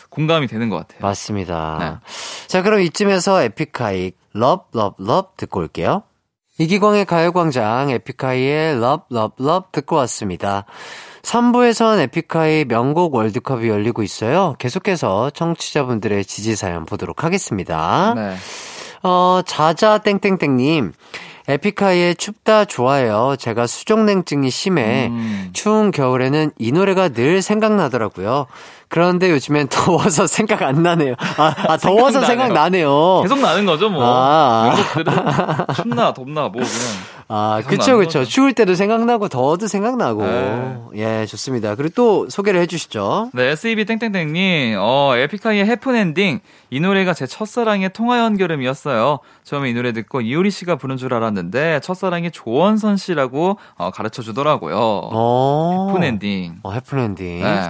[SPEAKER 4] 공감이 되는 것 같아요.
[SPEAKER 1] 맞습니다.
[SPEAKER 4] 네.
[SPEAKER 1] 자, 그럼 이쯤에서 에픽하이 Love Love Love 듣고 올게요. 이기광의 가요광장 에픽하이의 Love Love Love 듣고 왔습니다. 3부에선 에픽하이 명곡 월드컵이 열리고 있어요. 계속해서 청취자분들의 지지 사연 보도록 하겠습니다.
[SPEAKER 4] 네.
[SPEAKER 1] 어, 자자 땡땡땡님. 에픽하이의 춥다 좋아요. 제가 수족냉증이 심해.
[SPEAKER 4] 음.
[SPEAKER 1] 추운 겨울에는 이 노래가 늘 생각나더라고요. 그런데 요즘엔 더워서 생각 안 나네요. 아, 아 더워서
[SPEAKER 4] 생각 나네요.
[SPEAKER 1] 생각나네요.
[SPEAKER 4] 계속 나는 거죠, 뭐.
[SPEAKER 1] 아.
[SPEAKER 4] 명곡들은 춥나 덥나 뭐 그냥.
[SPEAKER 1] 아, 그쵸, 그쵸.
[SPEAKER 4] 거죠.
[SPEAKER 1] 추울 때도 생각나고, 더워도 생각나고.
[SPEAKER 4] 네.
[SPEAKER 1] 예, 좋습니다. 그리고 또 소개를 해주시죠.
[SPEAKER 4] 네, SEB 땡땡땡님, 어, 에픽하이의 해픈엔딩. 이 노래가 제 첫사랑의 통화 연결음이었어요. 처음에 이 노래 듣고 이효리 씨가 부른 줄 알았는데, 첫사랑이 조원선 씨라고 어, 가르쳐 주더라고요.
[SPEAKER 1] 어.
[SPEAKER 4] 해픈엔딩.
[SPEAKER 1] 어.
[SPEAKER 4] 네.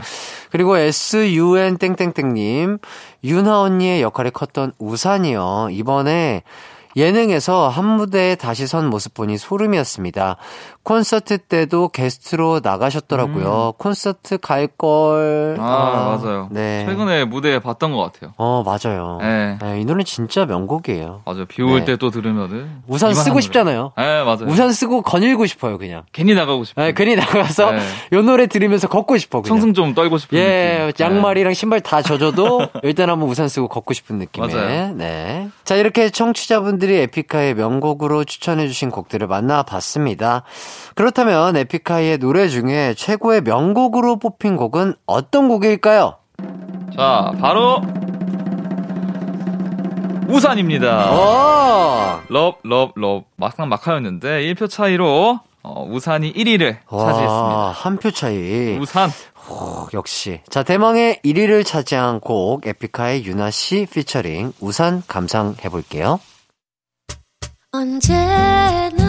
[SPEAKER 1] 그리고 SUN 땡땡땡님, 윤하 언니의 역할이 컸던 우산이요. 이번에 예능에서 한 무대에 다시 선 모습 보니 소름이었습니다. 콘서트 때도 게스트로 나가셨더라고요. 콘서트 갈걸.
[SPEAKER 4] 음. 아, 맞아요.
[SPEAKER 1] 네.
[SPEAKER 4] 최근에 무대에 봤던 것 같아요.
[SPEAKER 1] 어, 맞아요.
[SPEAKER 4] 네.
[SPEAKER 1] 네, 이 노래 진짜 명곡이에요.
[SPEAKER 4] 맞아요. 비올
[SPEAKER 1] 네.
[SPEAKER 4] 때또 들으면은.
[SPEAKER 1] 우산 쓰고. 싶잖아요.
[SPEAKER 4] 네, 맞아요.
[SPEAKER 1] 우산 쓰고 거닐고 싶어요, 그냥.
[SPEAKER 4] 괜히 나가고 싶어요.
[SPEAKER 1] 네, 괜히 나가서
[SPEAKER 4] 네.
[SPEAKER 1] 요 노래 들으면서 걷고 싶어, 그냥.
[SPEAKER 4] 청승 좀 떨고 싶은
[SPEAKER 1] 예,
[SPEAKER 4] 느낌.
[SPEAKER 1] 양말이랑 신발 다 젖어도 일단 한번 우산 쓰고 걷고 싶은 느낌에.
[SPEAKER 4] 맞아요.
[SPEAKER 1] 네. 자, 이렇게 청취자분들이 에픽하이의 명곡으로 추천해주신 곡들을 만나봤습니다. 그렇다면 에픽하이의 노래 중에 최고의 명곡으로 뽑힌 곡은 어떤 곡일까요?
[SPEAKER 4] 네. 자, 바로 우산입니다.
[SPEAKER 1] 어!
[SPEAKER 4] 럽, 럽, 럽. 막상 막하였는데 1표 차이로 어, 우산이 1위를 차지했습니다.
[SPEAKER 1] 와, 한표 차이.
[SPEAKER 4] 우산.
[SPEAKER 1] 오, 역시. 자, 대망의 1위를 차지한 곡 에픽하이 유나 씨 피처링 우산 감상해 볼게요.
[SPEAKER 5] 언제나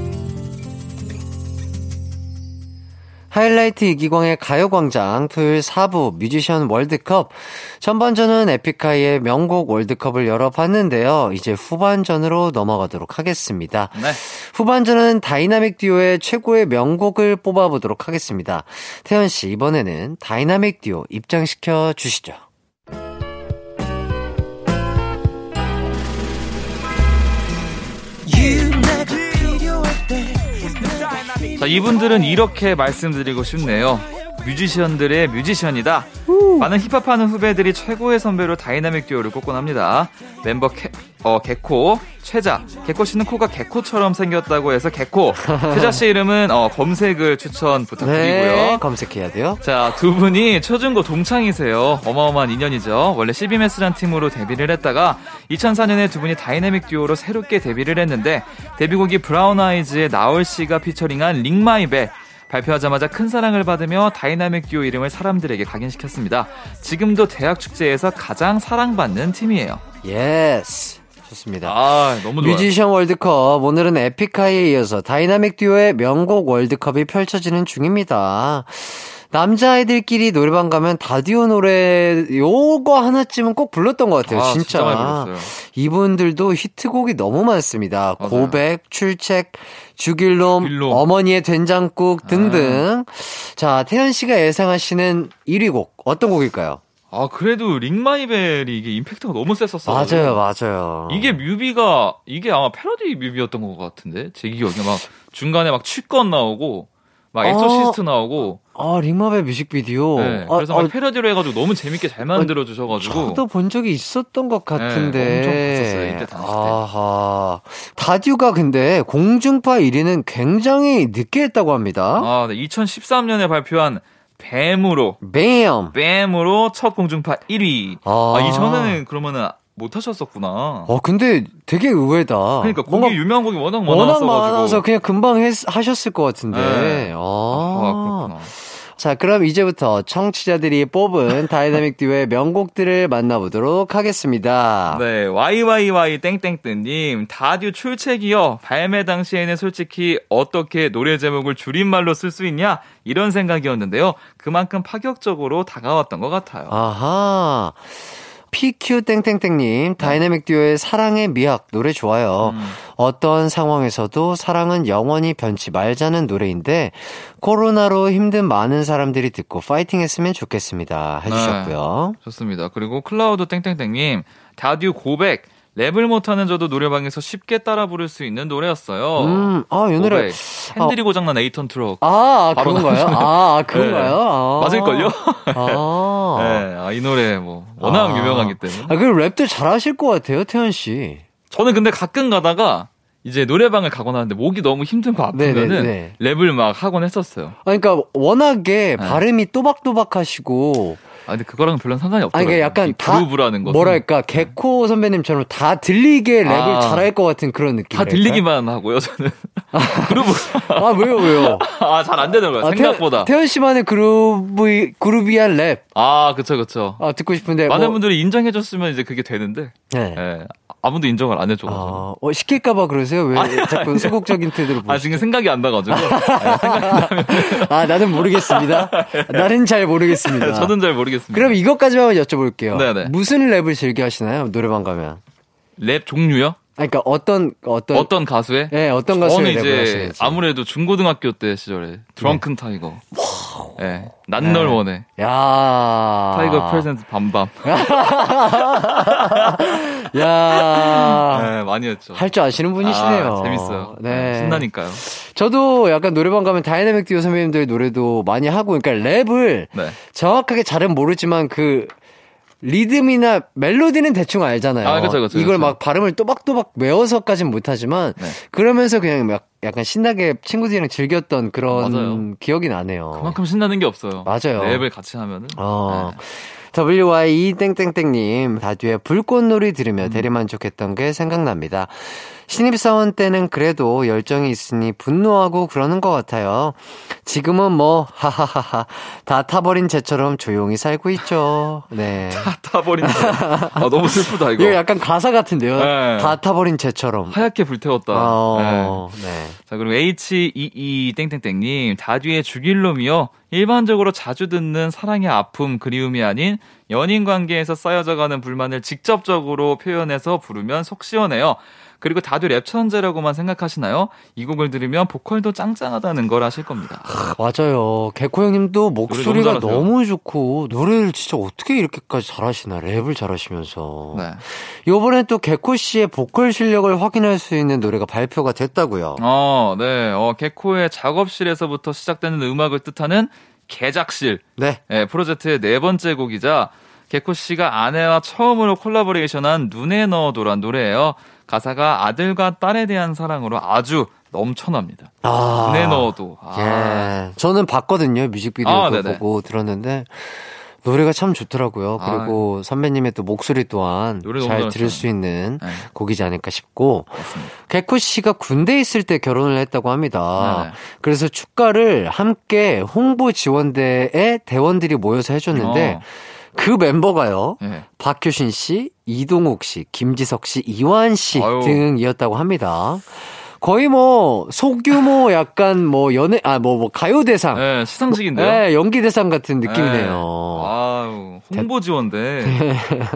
[SPEAKER 1] 하이라이트 이기광의 가요광장 토요일 4부 뮤지션 월드컵 전반전은 에픽하이의 명곡 월드컵을 열어봤는데요. 이제 후반전으로 넘어가도록 하겠습니다.
[SPEAKER 4] 네.
[SPEAKER 1] 후반전은 다이나믹 듀오의 최고의 명곡을 뽑아보도록 하겠습니다. 태연 씨 이번에는 다이나믹 듀오 입장시켜 주시죠.
[SPEAKER 4] 자, 이분들은 이렇게 말씀드리고 싶네요. 뮤지션들의 뮤지션이다. 많은 힙합하는 후배들이 최고의 선배로 다이나믹 듀오를 꼽곤 합니다. 멤버 캐, 어, 개코, 최자. 개코 씨는 코가 개코처럼 생겼다고 해서 개코. 최자 씨 이름은 어, 검색을 추천 부탁드리고요.
[SPEAKER 1] 네, 검색해야 돼요.
[SPEAKER 4] 자, 두 분이 초중고 동창이세요. 어마어마한 인연이죠. 원래 CB Mass란 팀으로 데뷔를 했다가 2004년에 두 분이 다이내믹 듀오로 새롭게 데뷔를 했는데 데뷔곡이 브라운 아이즈의 나얼 씨가 피처링한 Ring My Bell 발표하자마자 큰 사랑을 받으며 다이나믹 듀오 이름을 사람들에게 각인시켰습니다. 지금도 대학 축제에서 가장 사랑받는 팀이에요.
[SPEAKER 1] Yes. 좋습니다.
[SPEAKER 4] 아, 너무 좋아요.
[SPEAKER 1] 뮤지션 월드컵 오늘은 에픽하이에 이어서 다이나믹 듀오의 명곡 월드컵이 펼쳐지는 중입니다. 남자아이들끼리 노래방 가면 다듀 노래 요거 하나쯤은 꼭 불렀던 것 같아요.
[SPEAKER 4] 아,
[SPEAKER 1] 진짜.
[SPEAKER 4] 진짜.
[SPEAKER 1] 이분들도 히트곡이 너무 많습니다.
[SPEAKER 4] 맞아요.
[SPEAKER 1] 고백, 출첵, 죽일놈,
[SPEAKER 4] 죽일놈.
[SPEAKER 1] 어머니의 된장국 등등. 자, 태연 씨가 예상하시는 1위 곡 어떤 곡일까요?
[SPEAKER 4] 아, 그래도 Ring My Bell이 이게 임팩트가 너무 셌었어요.
[SPEAKER 1] 맞아요, 맞아요.
[SPEAKER 4] 이게 뮤비가, 이게 아마 패러디 뮤비였던 것 같은데? 제 기억에 막 중간에 막 취권 나오고, 막 Exorcist 나오고,
[SPEAKER 1] 아, Ring My Bell 뮤직비디오.
[SPEAKER 4] 네,
[SPEAKER 1] 아,
[SPEAKER 4] 그래서
[SPEAKER 1] 아,
[SPEAKER 4] 막 패러디로 해가지고 너무 재밌게 잘 만들어 주셔가지고.
[SPEAKER 1] 저도 본 적이 있었던 것 같은데.
[SPEAKER 4] 네, 엄청 봤었어요, 이때 당시 때.
[SPEAKER 1] 아하. 다듀가 근데 공중파 1위는 굉장히 늦게 했다고 합니다.
[SPEAKER 4] 아, 네, 2013년에 발표한 BAAAM으로,
[SPEAKER 1] BAAAM!
[SPEAKER 4] BAAAM으로 첫 공중파 1위.
[SPEAKER 1] 아.
[SPEAKER 4] 아, 이전에는 그러면은 못 하셨었구나.
[SPEAKER 1] 어, 근데 되게 의외다.
[SPEAKER 4] 그러니까
[SPEAKER 1] 뭔가
[SPEAKER 4] 곡이 유명한 곡이 워낙
[SPEAKER 1] 워낙
[SPEAKER 4] 많았어가지고.
[SPEAKER 1] 많아서 그냥 금방 했, 하셨을 것 같은데.
[SPEAKER 4] 네.
[SPEAKER 1] 아.
[SPEAKER 4] 아, 그렇구나.
[SPEAKER 1] 자, 그럼 이제부터 청취자들이 뽑은 다이나믹 듀오의 명곡들을 만나보도록 하겠습니다.
[SPEAKER 4] 네, YYY 땡땡땡님, 다듀 출첵이요. 발매 당시에는 솔직히 어떻게 노래 제목을 줄임말로 쓸 수 있냐? 이런 생각이었는데요. 그만큼 파격적으로 다가왔던 것 같아요.
[SPEAKER 1] 아하. PQ 땡땡땡님, 다이나믹 듀오의 사랑의 미학 노래 좋아요.
[SPEAKER 4] 음.
[SPEAKER 1] 어떤 상황에서도 사랑은 영원히 변치 말자는 노래인데, 코로나로 힘든 많은 사람들이 듣고 파이팅 했으면 좋겠습니다. 해주셨고요.
[SPEAKER 4] 좋습니다. 그리고 클라우드 땡땡땡님, 다듀 고백. 랩을 못하는 저도 노래방에서 쉽게 따라 부를 수 있는 노래였어요.
[SPEAKER 1] 음, 아, 이 노래.
[SPEAKER 4] 핸들이 고장난 eight톤 트럭.
[SPEAKER 1] 아,
[SPEAKER 4] 바로
[SPEAKER 1] 그런가요? 아, 아, 그런가요? 아.
[SPEAKER 4] 맞을걸요?
[SPEAKER 1] 아.
[SPEAKER 4] 네, 아, 이 노래 뭐, 워낙
[SPEAKER 1] 아.
[SPEAKER 4] 유명하기 때문에.
[SPEAKER 1] 아, 그럼 랩도 잘하실 것 같아요, 태연 씨.
[SPEAKER 4] 저는 근데 가끔 가다가 이제 노래방을 가거나 하는데 목이 너무 힘들고 아프면은
[SPEAKER 1] 네네네.
[SPEAKER 4] 랩을 막 하곤 했었어요.
[SPEAKER 1] 아, 그러니까 워낙에
[SPEAKER 4] 네.
[SPEAKER 1] 발음이 또박또박 하시고
[SPEAKER 4] 아 근데 그거랑 별로 상관이
[SPEAKER 1] 아니
[SPEAKER 4] 없더라고요.
[SPEAKER 1] 그러니까 약간
[SPEAKER 4] 그루브라는 거
[SPEAKER 1] 뭐랄까 개코 선배님처럼 다 들리게 랩을
[SPEAKER 4] 아.
[SPEAKER 1] 잘할 것 같은 그런 느낌.
[SPEAKER 4] 다 들리기만 하고요. 저는 그루브
[SPEAKER 1] 아 왜요 왜요?
[SPEAKER 4] 아 잘 안 되는 거야
[SPEAKER 1] 아,
[SPEAKER 4] 생각보다.
[SPEAKER 1] 태연, 태연 씨만의 그루브 그루비한 랩.
[SPEAKER 4] 아 그쵸 그쵸.
[SPEAKER 1] 아 듣고 싶은데
[SPEAKER 4] 많은
[SPEAKER 1] 뭐,
[SPEAKER 4] 분들이 인정해줬으면 이제 그게 되는데
[SPEAKER 1] 네.
[SPEAKER 4] 예, 아무도 인정을 안 해줘가지고.
[SPEAKER 1] 아, 어, 시킬까봐 그러세요? 왜 자꾸 소극적인 태도를
[SPEAKER 4] 아
[SPEAKER 1] 보시죠?
[SPEAKER 4] 지금 생각이 안 나가지고
[SPEAKER 1] 아, 나는 모르겠습니다. 나는 잘 모르겠습니다.
[SPEAKER 4] 저는 잘 모르겠습니다.
[SPEAKER 1] 그럼 이것까지만 여쭤볼게요.
[SPEAKER 4] 네네.
[SPEAKER 1] 무슨 랩을 즐겨 하시나요? 노래방 가면?
[SPEAKER 4] 랩 종류요?
[SPEAKER 1] 아, 그러니까 어떤 어떤
[SPEAKER 4] 어떤 가수의?
[SPEAKER 1] 네, 어떤
[SPEAKER 4] 저는
[SPEAKER 1] 가수의 랩을
[SPEAKER 4] 이제. 아무래도 중고등학교 때 시절에 드렁큰 타이거. 예. 난 널
[SPEAKER 1] 네.
[SPEAKER 4] 원해.
[SPEAKER 1] 야.
[SPEAKER 4] Tiger present bam bam.
[SPEAKER 1] 야.
[SPEAKER 4] 예, 많이 했죠.
[SPEAKER 1] 할 줄 아시는 분이시네요.
[SPEAKER 4] 아, 재밌어요.
[SPEAKER 1] 네.
[SPEAKER 4] 신나니까요.
[SPEAKER 1] 저도 약간 노래방 가면 다이나믹 듀오 선배님들 노래도 많이 하고, 그러니까 랩을
[SPEAKER 4] 네.
[SPEAKER 1] 정확하게 잘은 모르지만 그 리듬이나 멜로디는 대충 알잖아요.
[SPEAKER 4] 아, 그쵸, 그쵸,
[SPEAKER 1] 이걸
[SPEAKER 4] 그쵸.
[SPEAKER 1] 막 발음을 또박또박 외워서까진 못하지만
[SPEAKER 4] 네.
[SPEAKER 1] 그러면서 그냥 막 약간 신나게 친구들이랑 즐겼던 그런
[SPEAKER 4] 맞아요.
[SPEAKER 1] 기억이 나네요.
[SPEAKER 4] 그만큼 신나는 게 없어요.
[SPEAKER 1] 맞아요.
[SPEAKER 4] 랩을 같이 하면은.
[SPEAKER 1] 어.
[SPEAKER 4] 네.
[SPEAKER 1] WY 땡땡땡님 다뒤에 불꽃놀이
[SPEAKER 4] 음.
[SPEAKER 1] 들으며 대리만족했던 게 생각납니다. 신입사원 때는 그래도 열정이 있으니 분노하고 그러는 것 같아요. 지금은 뭐 하하하하 다 타버린 쟤처럼 조용히 살고 있죠. 네.
[SPEAKER 4] 다 타버린 거. 아, 너무 슬프다, 이거.
[SPEAKER 1] 이거 약간 가사 같은데요.
[SPEAKER 4] 네.
[SPEAKER 1] 다 타버린 쟤처럼.
[SPEAKER 4] 하얗게 불태웠다. 네.
[SPEAKER 1] 어, 네.
[SPEAKER 4] 자, 그리고 H22 땡땡땡님, 다뒤의 죽일 놈이요. 일반적으로 자주 듣는 사랑의 아픔, 그리움이 아닌 연인 관계에서 쌓여져가는 불만을 직접적으로 표현해서 부르면 속 시원해요. 그리고 다들 랩 천재라고만 생각하시나요? 이 곡을 들으면 보컬도 짱짱하다는 걸 아실 겁니다.
[SPEAKER 1] 맞아요. 개코 형님도 목소리가
[SPEAKER 4] 너무
[SPEAKER 1] 좋고 노래를 진짜 어떻게 이렇게까지 잘하시나 랩을 잘하시면서.
[SPEAKER 4] 네.
[SPEAKER 1] 요번에 또 개코 씨의 보컬 실력을 확인할 수 있는 노래가 발표가 됐다고요.
[SPEAKER 4] 어, 네. 어, 개코의 작업실에서부터 시작되는 음악을 뜻하는 개작실.
[SPEAKER 1] 네.
[SPEAKER 4] 예, 프로젝트의 네 번째 곡이자 개코 씨가 아내와 처음으로 콜라보레이션한 눈에 넣어도란 노래예요. 가사가 아들과 딸에 대한 사랑으로 아주 넘쳐납니다.
[SPEAKER 1] 아.
[SPEAKER 4] 눈에 넣어도. 아,
[SPEAKER 1] 예. 저는 봤거든요. 뮤직비디오
[SPEAKER 4] 아.
[SPEAKER 1] 보고 들었는데 노래가 참 좋더라고요. 그리고 선배님의 또 목소리 또한 잘. 들을 수 있는
[SPEAKER 4] 네.
[SPEAKER 1] 곡이지 않을까 싶고
[SPEAKER 4] 맞습니다.
[SPEAKER 1] 개코 씨가 군대 에 있을 때 결혼을 했다고 합니다.
[SPEAKER 4] 네네.
[SPEAKER 1] 그래서 축가를 함께 홍보 지원대에 대원들이 모여서 해줬는데
[SPEAKER 4] 어.
[SPEAKER 1] 그 멤버가요.
[SPEAKER 4] 예.
[SPEAKER 1] 박효신 씨, 이동욱 씨, 김지석 씨, 이완 씨
[SPEAKER 4] 아유.
[SPEAKER 1] 등이었다고 합니다. 거의 뭐 소규모 약간 뭐 연예 아뭐뭐 가요 대상.
[SPEAKER 4] 네, 시상식인데요.
[SPEAKER 1] 네, 연기 대상 같은 느낌이네요.
[SPEAKER 4] 네. 아유, 홍보 지원대.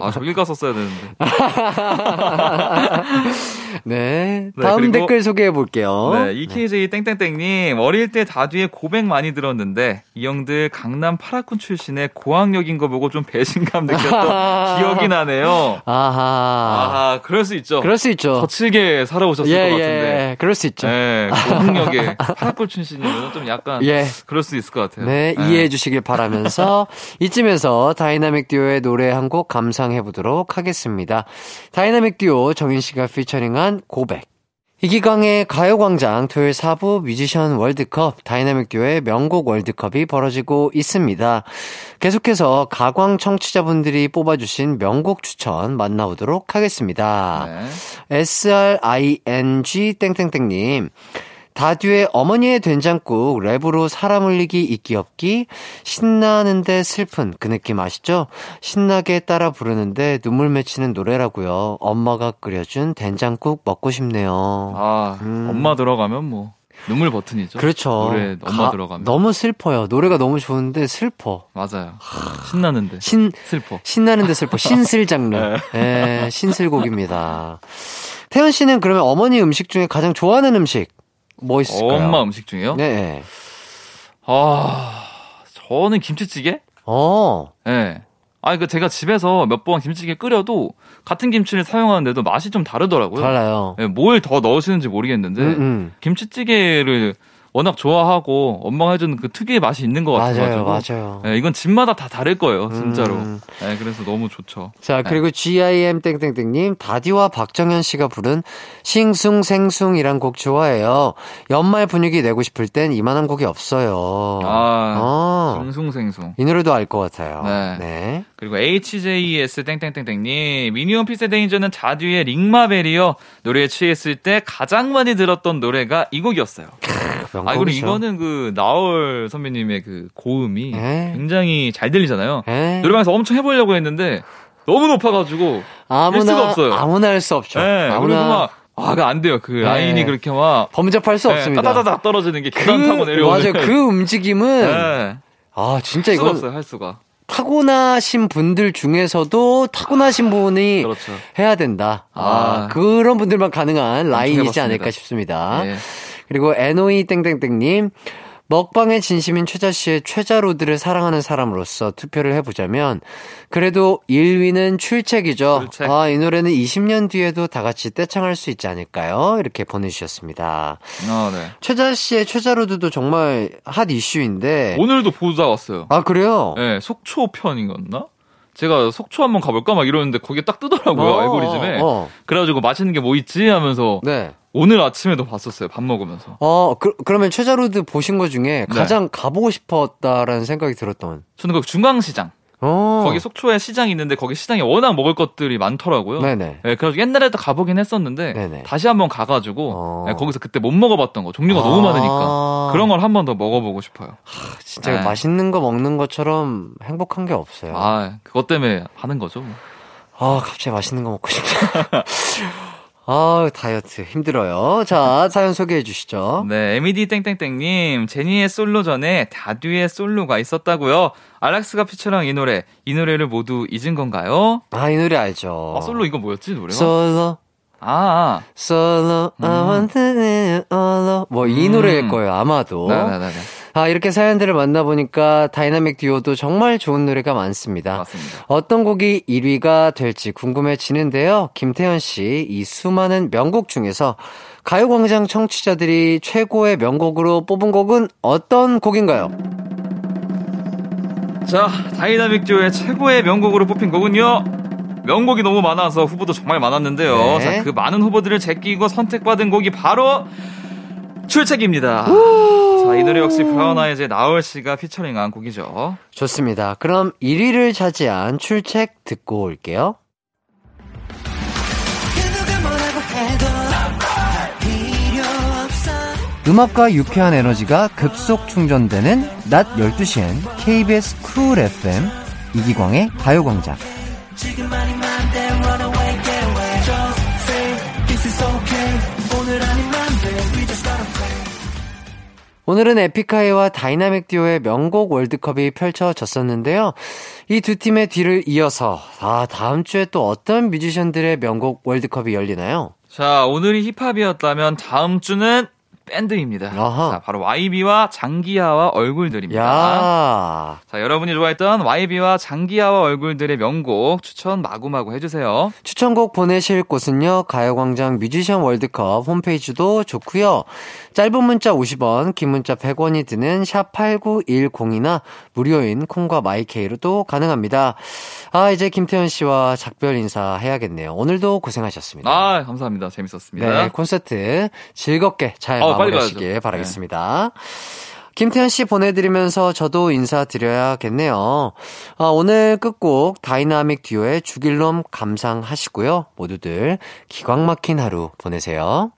[SPEAKER 4] 아, 저길 가서 써야 되는데.
[SPEAKER 1] 네.
[SPEAKER 4] 네,
[SPEAKER 1] 다음
[SPEAKER 4] 그리고-
[SPEAKER 1] 댓글 소개해 볼게요.
[SPEAKER 4] 네, EKJ 땡땡땡님 어릴 때 다뒤에 고백 많이 들었는데 이 형들 강남 파라군 출신의 고학력인 거 보고 좀 배신감 느꼈던 기억이 나네요.
[SPEAKER 1] 아하.
[SPEAKER 4] 아, 그럴 수 있죠.
[SPEAKER 1] 그럴 수 있죠.
[SPEAKER 4] 거칠게 살아오셨을
[SPEAKER 1] 예,
[SPEAKER 4] 것 같은데.
[SPEAKER 1] 예. 그럴 수 있죠.
[SPEAKER 4] 네, 고학력에 파라군 출신이면 좀 약간
[SPEAKER 1] 예.
[SPEAKER 4] 그럴 수 있을 것 같아요.
[SPEAKER 1] 네, 이해해 주시길 바라면서 이쯤에서 다이나믹 듀오의 노래 한 곡 감상해 보도록 하겠습니다. 다이나믹 듀오 정인 씨가 피처링한 고백. 이기광의 가요광장 토요일 4부 뮤지션 월드컵 다이나믹 듀오의 명곡 월드컵이 벌어지고 있습니다. 계속해서 가광 청취자분들이 뽑아주신 명곡 추천 만나보도록 하겠습니다.
[SPEAKER 4] 네.
[SPEAKER 1] SRING 땡땡땡님. 다듀의 어머니의 된장국 랩으로 사람 울리기 있기 없기 신나는데 슬픈 그 느낌 아시죠? 신나게 따라 부르는데 눈물 맺히는 노래라고요. 엄마가 끓여준 된장국 먹고 싶네요.
[SPEAKER 4] 아,
[SPEAKER 1] 음.
[SPEAKER 4] 엄마 들어가면 뭐 눈물 버튼이죠.
[SPEAKER 1] 그렇죠.
[SPEAKER 4] 노래 엄마
[SPEAKER 1] 가-
[SPEAKER 4] 들어가면.
[SPEAKER 1] 너무 슬퍼요. 노래가 너무 좋은데 슬퍼.
[SPEAKER 4] 맞아요. 신나는데.
[SPEAKER 1] 신
[SPEAKER 4] 슬퍼.
[SPEAKER 1] 신나는데 슬퍼. 신슬 장르. 예, 신슬곡입니다. 태연 씨는 그러면 어머니 음식 중에 가장 좋아하는 음식 뭐 있을까요?
[SPEAKER 4] 엄마 음식 중에요?
[SPEAKER 1] 네.
[SPEAKER 4] 아, 저는 김치찌개?
[SPEAKER 1] 어.
[SPEAKER 4] 예. 네. 아, 그 제가 집에서 몇 번 김치찌개 끓여도 같은 김치를 사용하는데도 맛이 좀 다르더라고요.
[SPEAKER 1] 달라요.
[SPEAKER 4] 예, 뭘더 넣으시는지 모르겠는데
[SPEAKER 1] 음, 음.
[SPEAKER 4] 김치찌개를 워낙 좋아하고 엄마가 해주는 그 특유의 맛이 있는 것
[SPEAKER 1] 맞아요,
[SPEAKER 4] 같아가지고
[SPEAKER 1] 맞아요.
[SPEAKER 4] 예, 이건 집마다 다 다를 거예요, 진짜로.
[SPEAKER 1] 음.
[SPEAKER 4] 예, 그래서 너무 좋죠.
[SPEAKER 1] 자, 그리고 GIM 땡땡땡님, 다디와 박정현 씨가 부른 싱숭생숭이란 곡 좋아해요. 연말 분위기 내고 싶을 땐 이만한 곡이 없어요.
[SPEAKER 4] 아,
[SPEAKER 1] 어.
[SPEAKER 4] 숭숭생숭.
[SPEAKER 1] 이 노래도 알 것 같아요.
[SPEAKER 4] 네.
[SPEAKER 1] 네.
[SPEAKER 4] 그리고 HJS 땡땡땡땡님 미니홈피스 데인저는 자듀의 링마벨이요 노래에 취했을 때 가장 많이 들었던 노래가 이 곡이었어요. 아 그리고. 이거는 그 나얼 선배님의 그 고음이
[SPEAKER 1] 네.
[SPEAKER 4] 굉장히 잘 들리잖아요.
[SPEAKER 1] 네.
[SPEAKER 4] 노래방에서 엄청 해보려고 했는데 너무 높아가지고
[SPEAKER 1] 아무나,
[SPEAKER 4] 일 수가 없어요.
[SPEAKER 1] 아무나 할 수 없죠.
[SPEAKER 4] 네,
[SPEAKER 1] 아무나
[SPEAKER 4] 막 아, 그안 돼요. 그 라인이 그렇게 막
[SPEAKER 1] 범접할 수
[SPEAKER 4] 네,
[SPEAKER 1] 없습니다.
[SPEAKER 4] 따다다닥 떨어지는 게 계단 타고
[SPEAKER 1] 그,
[SPEAKER 4] 내려오는
[SPEAKER 1] 맞아요. 그 움직임은,
[SPEAKER 4] 네.
[SPEAKER 1] 아, 진짜
[SPEAKER 4] 할 없어요. 할 수가.
[SPEAKER 1] 타고나신 분들 중에서도 타고나신 분이
[SPEAKER 4] 그렇죠.
[SPEAKER 1] 해야 된다. 아,
[SPEAKER 4] 아.
[SPEAKER 1] 그런 분들만 가능한 라인이지. 않을까 싶습니다.
[SPEAKER 4] 예.
[SPEAKER 1] 그리고 NOE 땡땡땡님 먹방의 진심인 최자 씨의 최자로드를 사랑하는 사람으로서 투표를 해보자면 그래도 1위는 출첵이죠.
[SPEAKER 4] 출첵.
[SPEAKER 1] 아, 이 노래는 20년 뒤에도 다 같이 떼창할 수 있지 않을까요? 이렇게 보내주셨습니다.
[SPEAKER 4] 아, 네.
[SPEAKER 1] 최자 씨의 최자로드도 정말 핫 이슈인데.
[SPEAKER 4] 오늘도 보다 왔어요.
[SPEAKER 1] 아, 그래요?
[SPEAKER 4] 네, 속초 편인가? 제가 속초 한번 가볼까 막 이러는데 거기에 딱 뜨더라고요
[SPEAKER 1] 어,
[SPEAKER 4] 알고리즘에.
[SPEAKER 1] 어, 어.
[SPEAKER 4] 그래가지고 맛있는 게 뭐 있지 하면서
[SPEAKER 1] 네.
[SPEAKER 4] 오늘 아침에도 봤었어요 밥 먹으면서.
[SPEAKER 1] 어, 그, 그러면 최자로드 보신 것 중에
[SPEAKER 4] 네.
[SPEAKER 1] 가장 가보고 싶었다라는 생각이 들었던.
[SPEAKER 4] 저는 그 중앙시장
[SPEAKER 1] 어.
[SPEAKER 4] 거기 속초에 시장이 있는데 거기 시장에 워낙 먹을 것들이 많더라고요.
[SPEAKER 1] 네네.
[SPEAKER 4] 네, 그래서 옛날에도 가보긴 했었는데
[SPEAKER 1] 네네.
[SPEAKER 4] 다시 한번 가가지고
[SPEAKER 1] 어.
[SPEAKER 4] 네, 거기서 그때 못 먹어봤던 거 종류가 너무
[SPEAKER 1] 아.
[SPEAKER 4] 많으니까 그런 걸 한 번 더 먹어보고 싶어요.
[SPEAKER 1] 진짜
[SPEAKER 4] 네.
[SPEAKER 1] 맛있는 거 먹는 것처럼 행복한 게 없어요. 아,
[SPEAKER 4] 아 그것 때문에 하는 거죠. 뭐.
[SPEAKER 1] 갑자기 맛있는 거 먹고 싶다. 아, 다이어트 힘들어요. 자, 사연 소개해 주시죠.
[SPEAKER 4] 네, MED 땡땡땡님, 제니의 솔로 전에 다듀의 솔로가 있었다고요. 알렉스가 피처링한 이 노래, 이 노래를 모두 잊은 건가요?
[SPEAKER 1] 아, 이 노래 알죠.
[SPEAKER 4] 아, 솔로 이거 뭐였지 노래가?
[SPEAKER 1] 솔로,
[SPEAKER 4] 아,
[SPEAKER 1] 솔로, I want it all. 뭐, 이
[SPEAKER 4] 음.
[SPEAKER 1] 노래일 거예요, 아마도.
[SPEAKER 4] 아, 네네네,
[SPEAKER 1] 아, 이렇게 사연들을 만나보니까 다이나믹 듀오도 정말 좋은 노래가 많습니다.
[SPEAKER 4] 맞습니다.
[SPEAKER 1] 어떤 곡이 1위가 될지 궁금해지는데요. 김태현 씨, 이 수많은 명곡 중에서 가요광장 청취자들이 최고의 명곡으로 뽑은 곡은 어떤 곡인가요?
[SPEAKER 4] 자, 다이나믹 듀오의 최고의 명곡으로 뽑힌 곡은요. 명곡이 너무 많아서 후보도 정말 많았는데요.
[SPEAKER 1] 네.
[SPEAKER 4] 자, 그 많은 후보들을 제끼고 선택받은 곡이 바로 출첵입니다. 자, 이 노래 역시 브라운 아이즈의 나얼 씨가 피처링한 곡이죠.
[SPEAKER 1] 좋습니다. 그럼 1위를 차지한 출첵 듣고 올게요. 음악과 유쾌한 에너지가 급속 충전되는 낮 12시엔 KBS 쿨 FM 이기광의 가요광장. 오늘은 에픽하이와 다이나믹 듀오의 명곡 월드컵이 펼쳐졌었는데요. 이 두 팀의 뒤를 이어서 아, 다음 주에 또 어떤 뮤지션들의 명곡 월드컵이 열리나요?
[SPEAKER 4] 자, 오늘이 힙합이었다면 다음 주는 밴드입니다.
[SPEAKER 1] 아하.
[SPEAKER 4] 자, 바로 YB와 장기하와 얼굴들입니다.
[SPEAKER 1] 야.
[SPEAKER 4] 자, 여러분이 좋아했던 YB와 장기하와 얼굴들의 명곡 추천 마구마구 해주세요.
[SPEAKER 1] 추천곡 보내실 곳은요. 가요광장 뮤지션 월드컵 홈페이지도 좋고요. 짧은 문자 50원, 긴 문자 100원이 드는 샵 8910이나 무료인 콩과 마이케이로도 가능합니다. 아, 이제 김태현 씨와 작별 인사 해야겠네요. 오늘도 고생하셨습니다.
[SPEAKER 4] 아, 감사합니다. 재밌었습니다.
[SPEAKER 1] 네, 콘서트 즐겁게 잘
[SPEAKER 4] 어,
[SPEAKER 1] 마무리하시길
[SPEAKER 4] 가야죠.
[SPEAKER 1] 바라겠습니다. 김태현 씨 보내드리면서 저도 인사드려야겠네요. 아, 오늘 끝곡 다이나믹 듀오의 죽일놈 감상하시고요. 모두들 기광 막힌 하루 보내세요.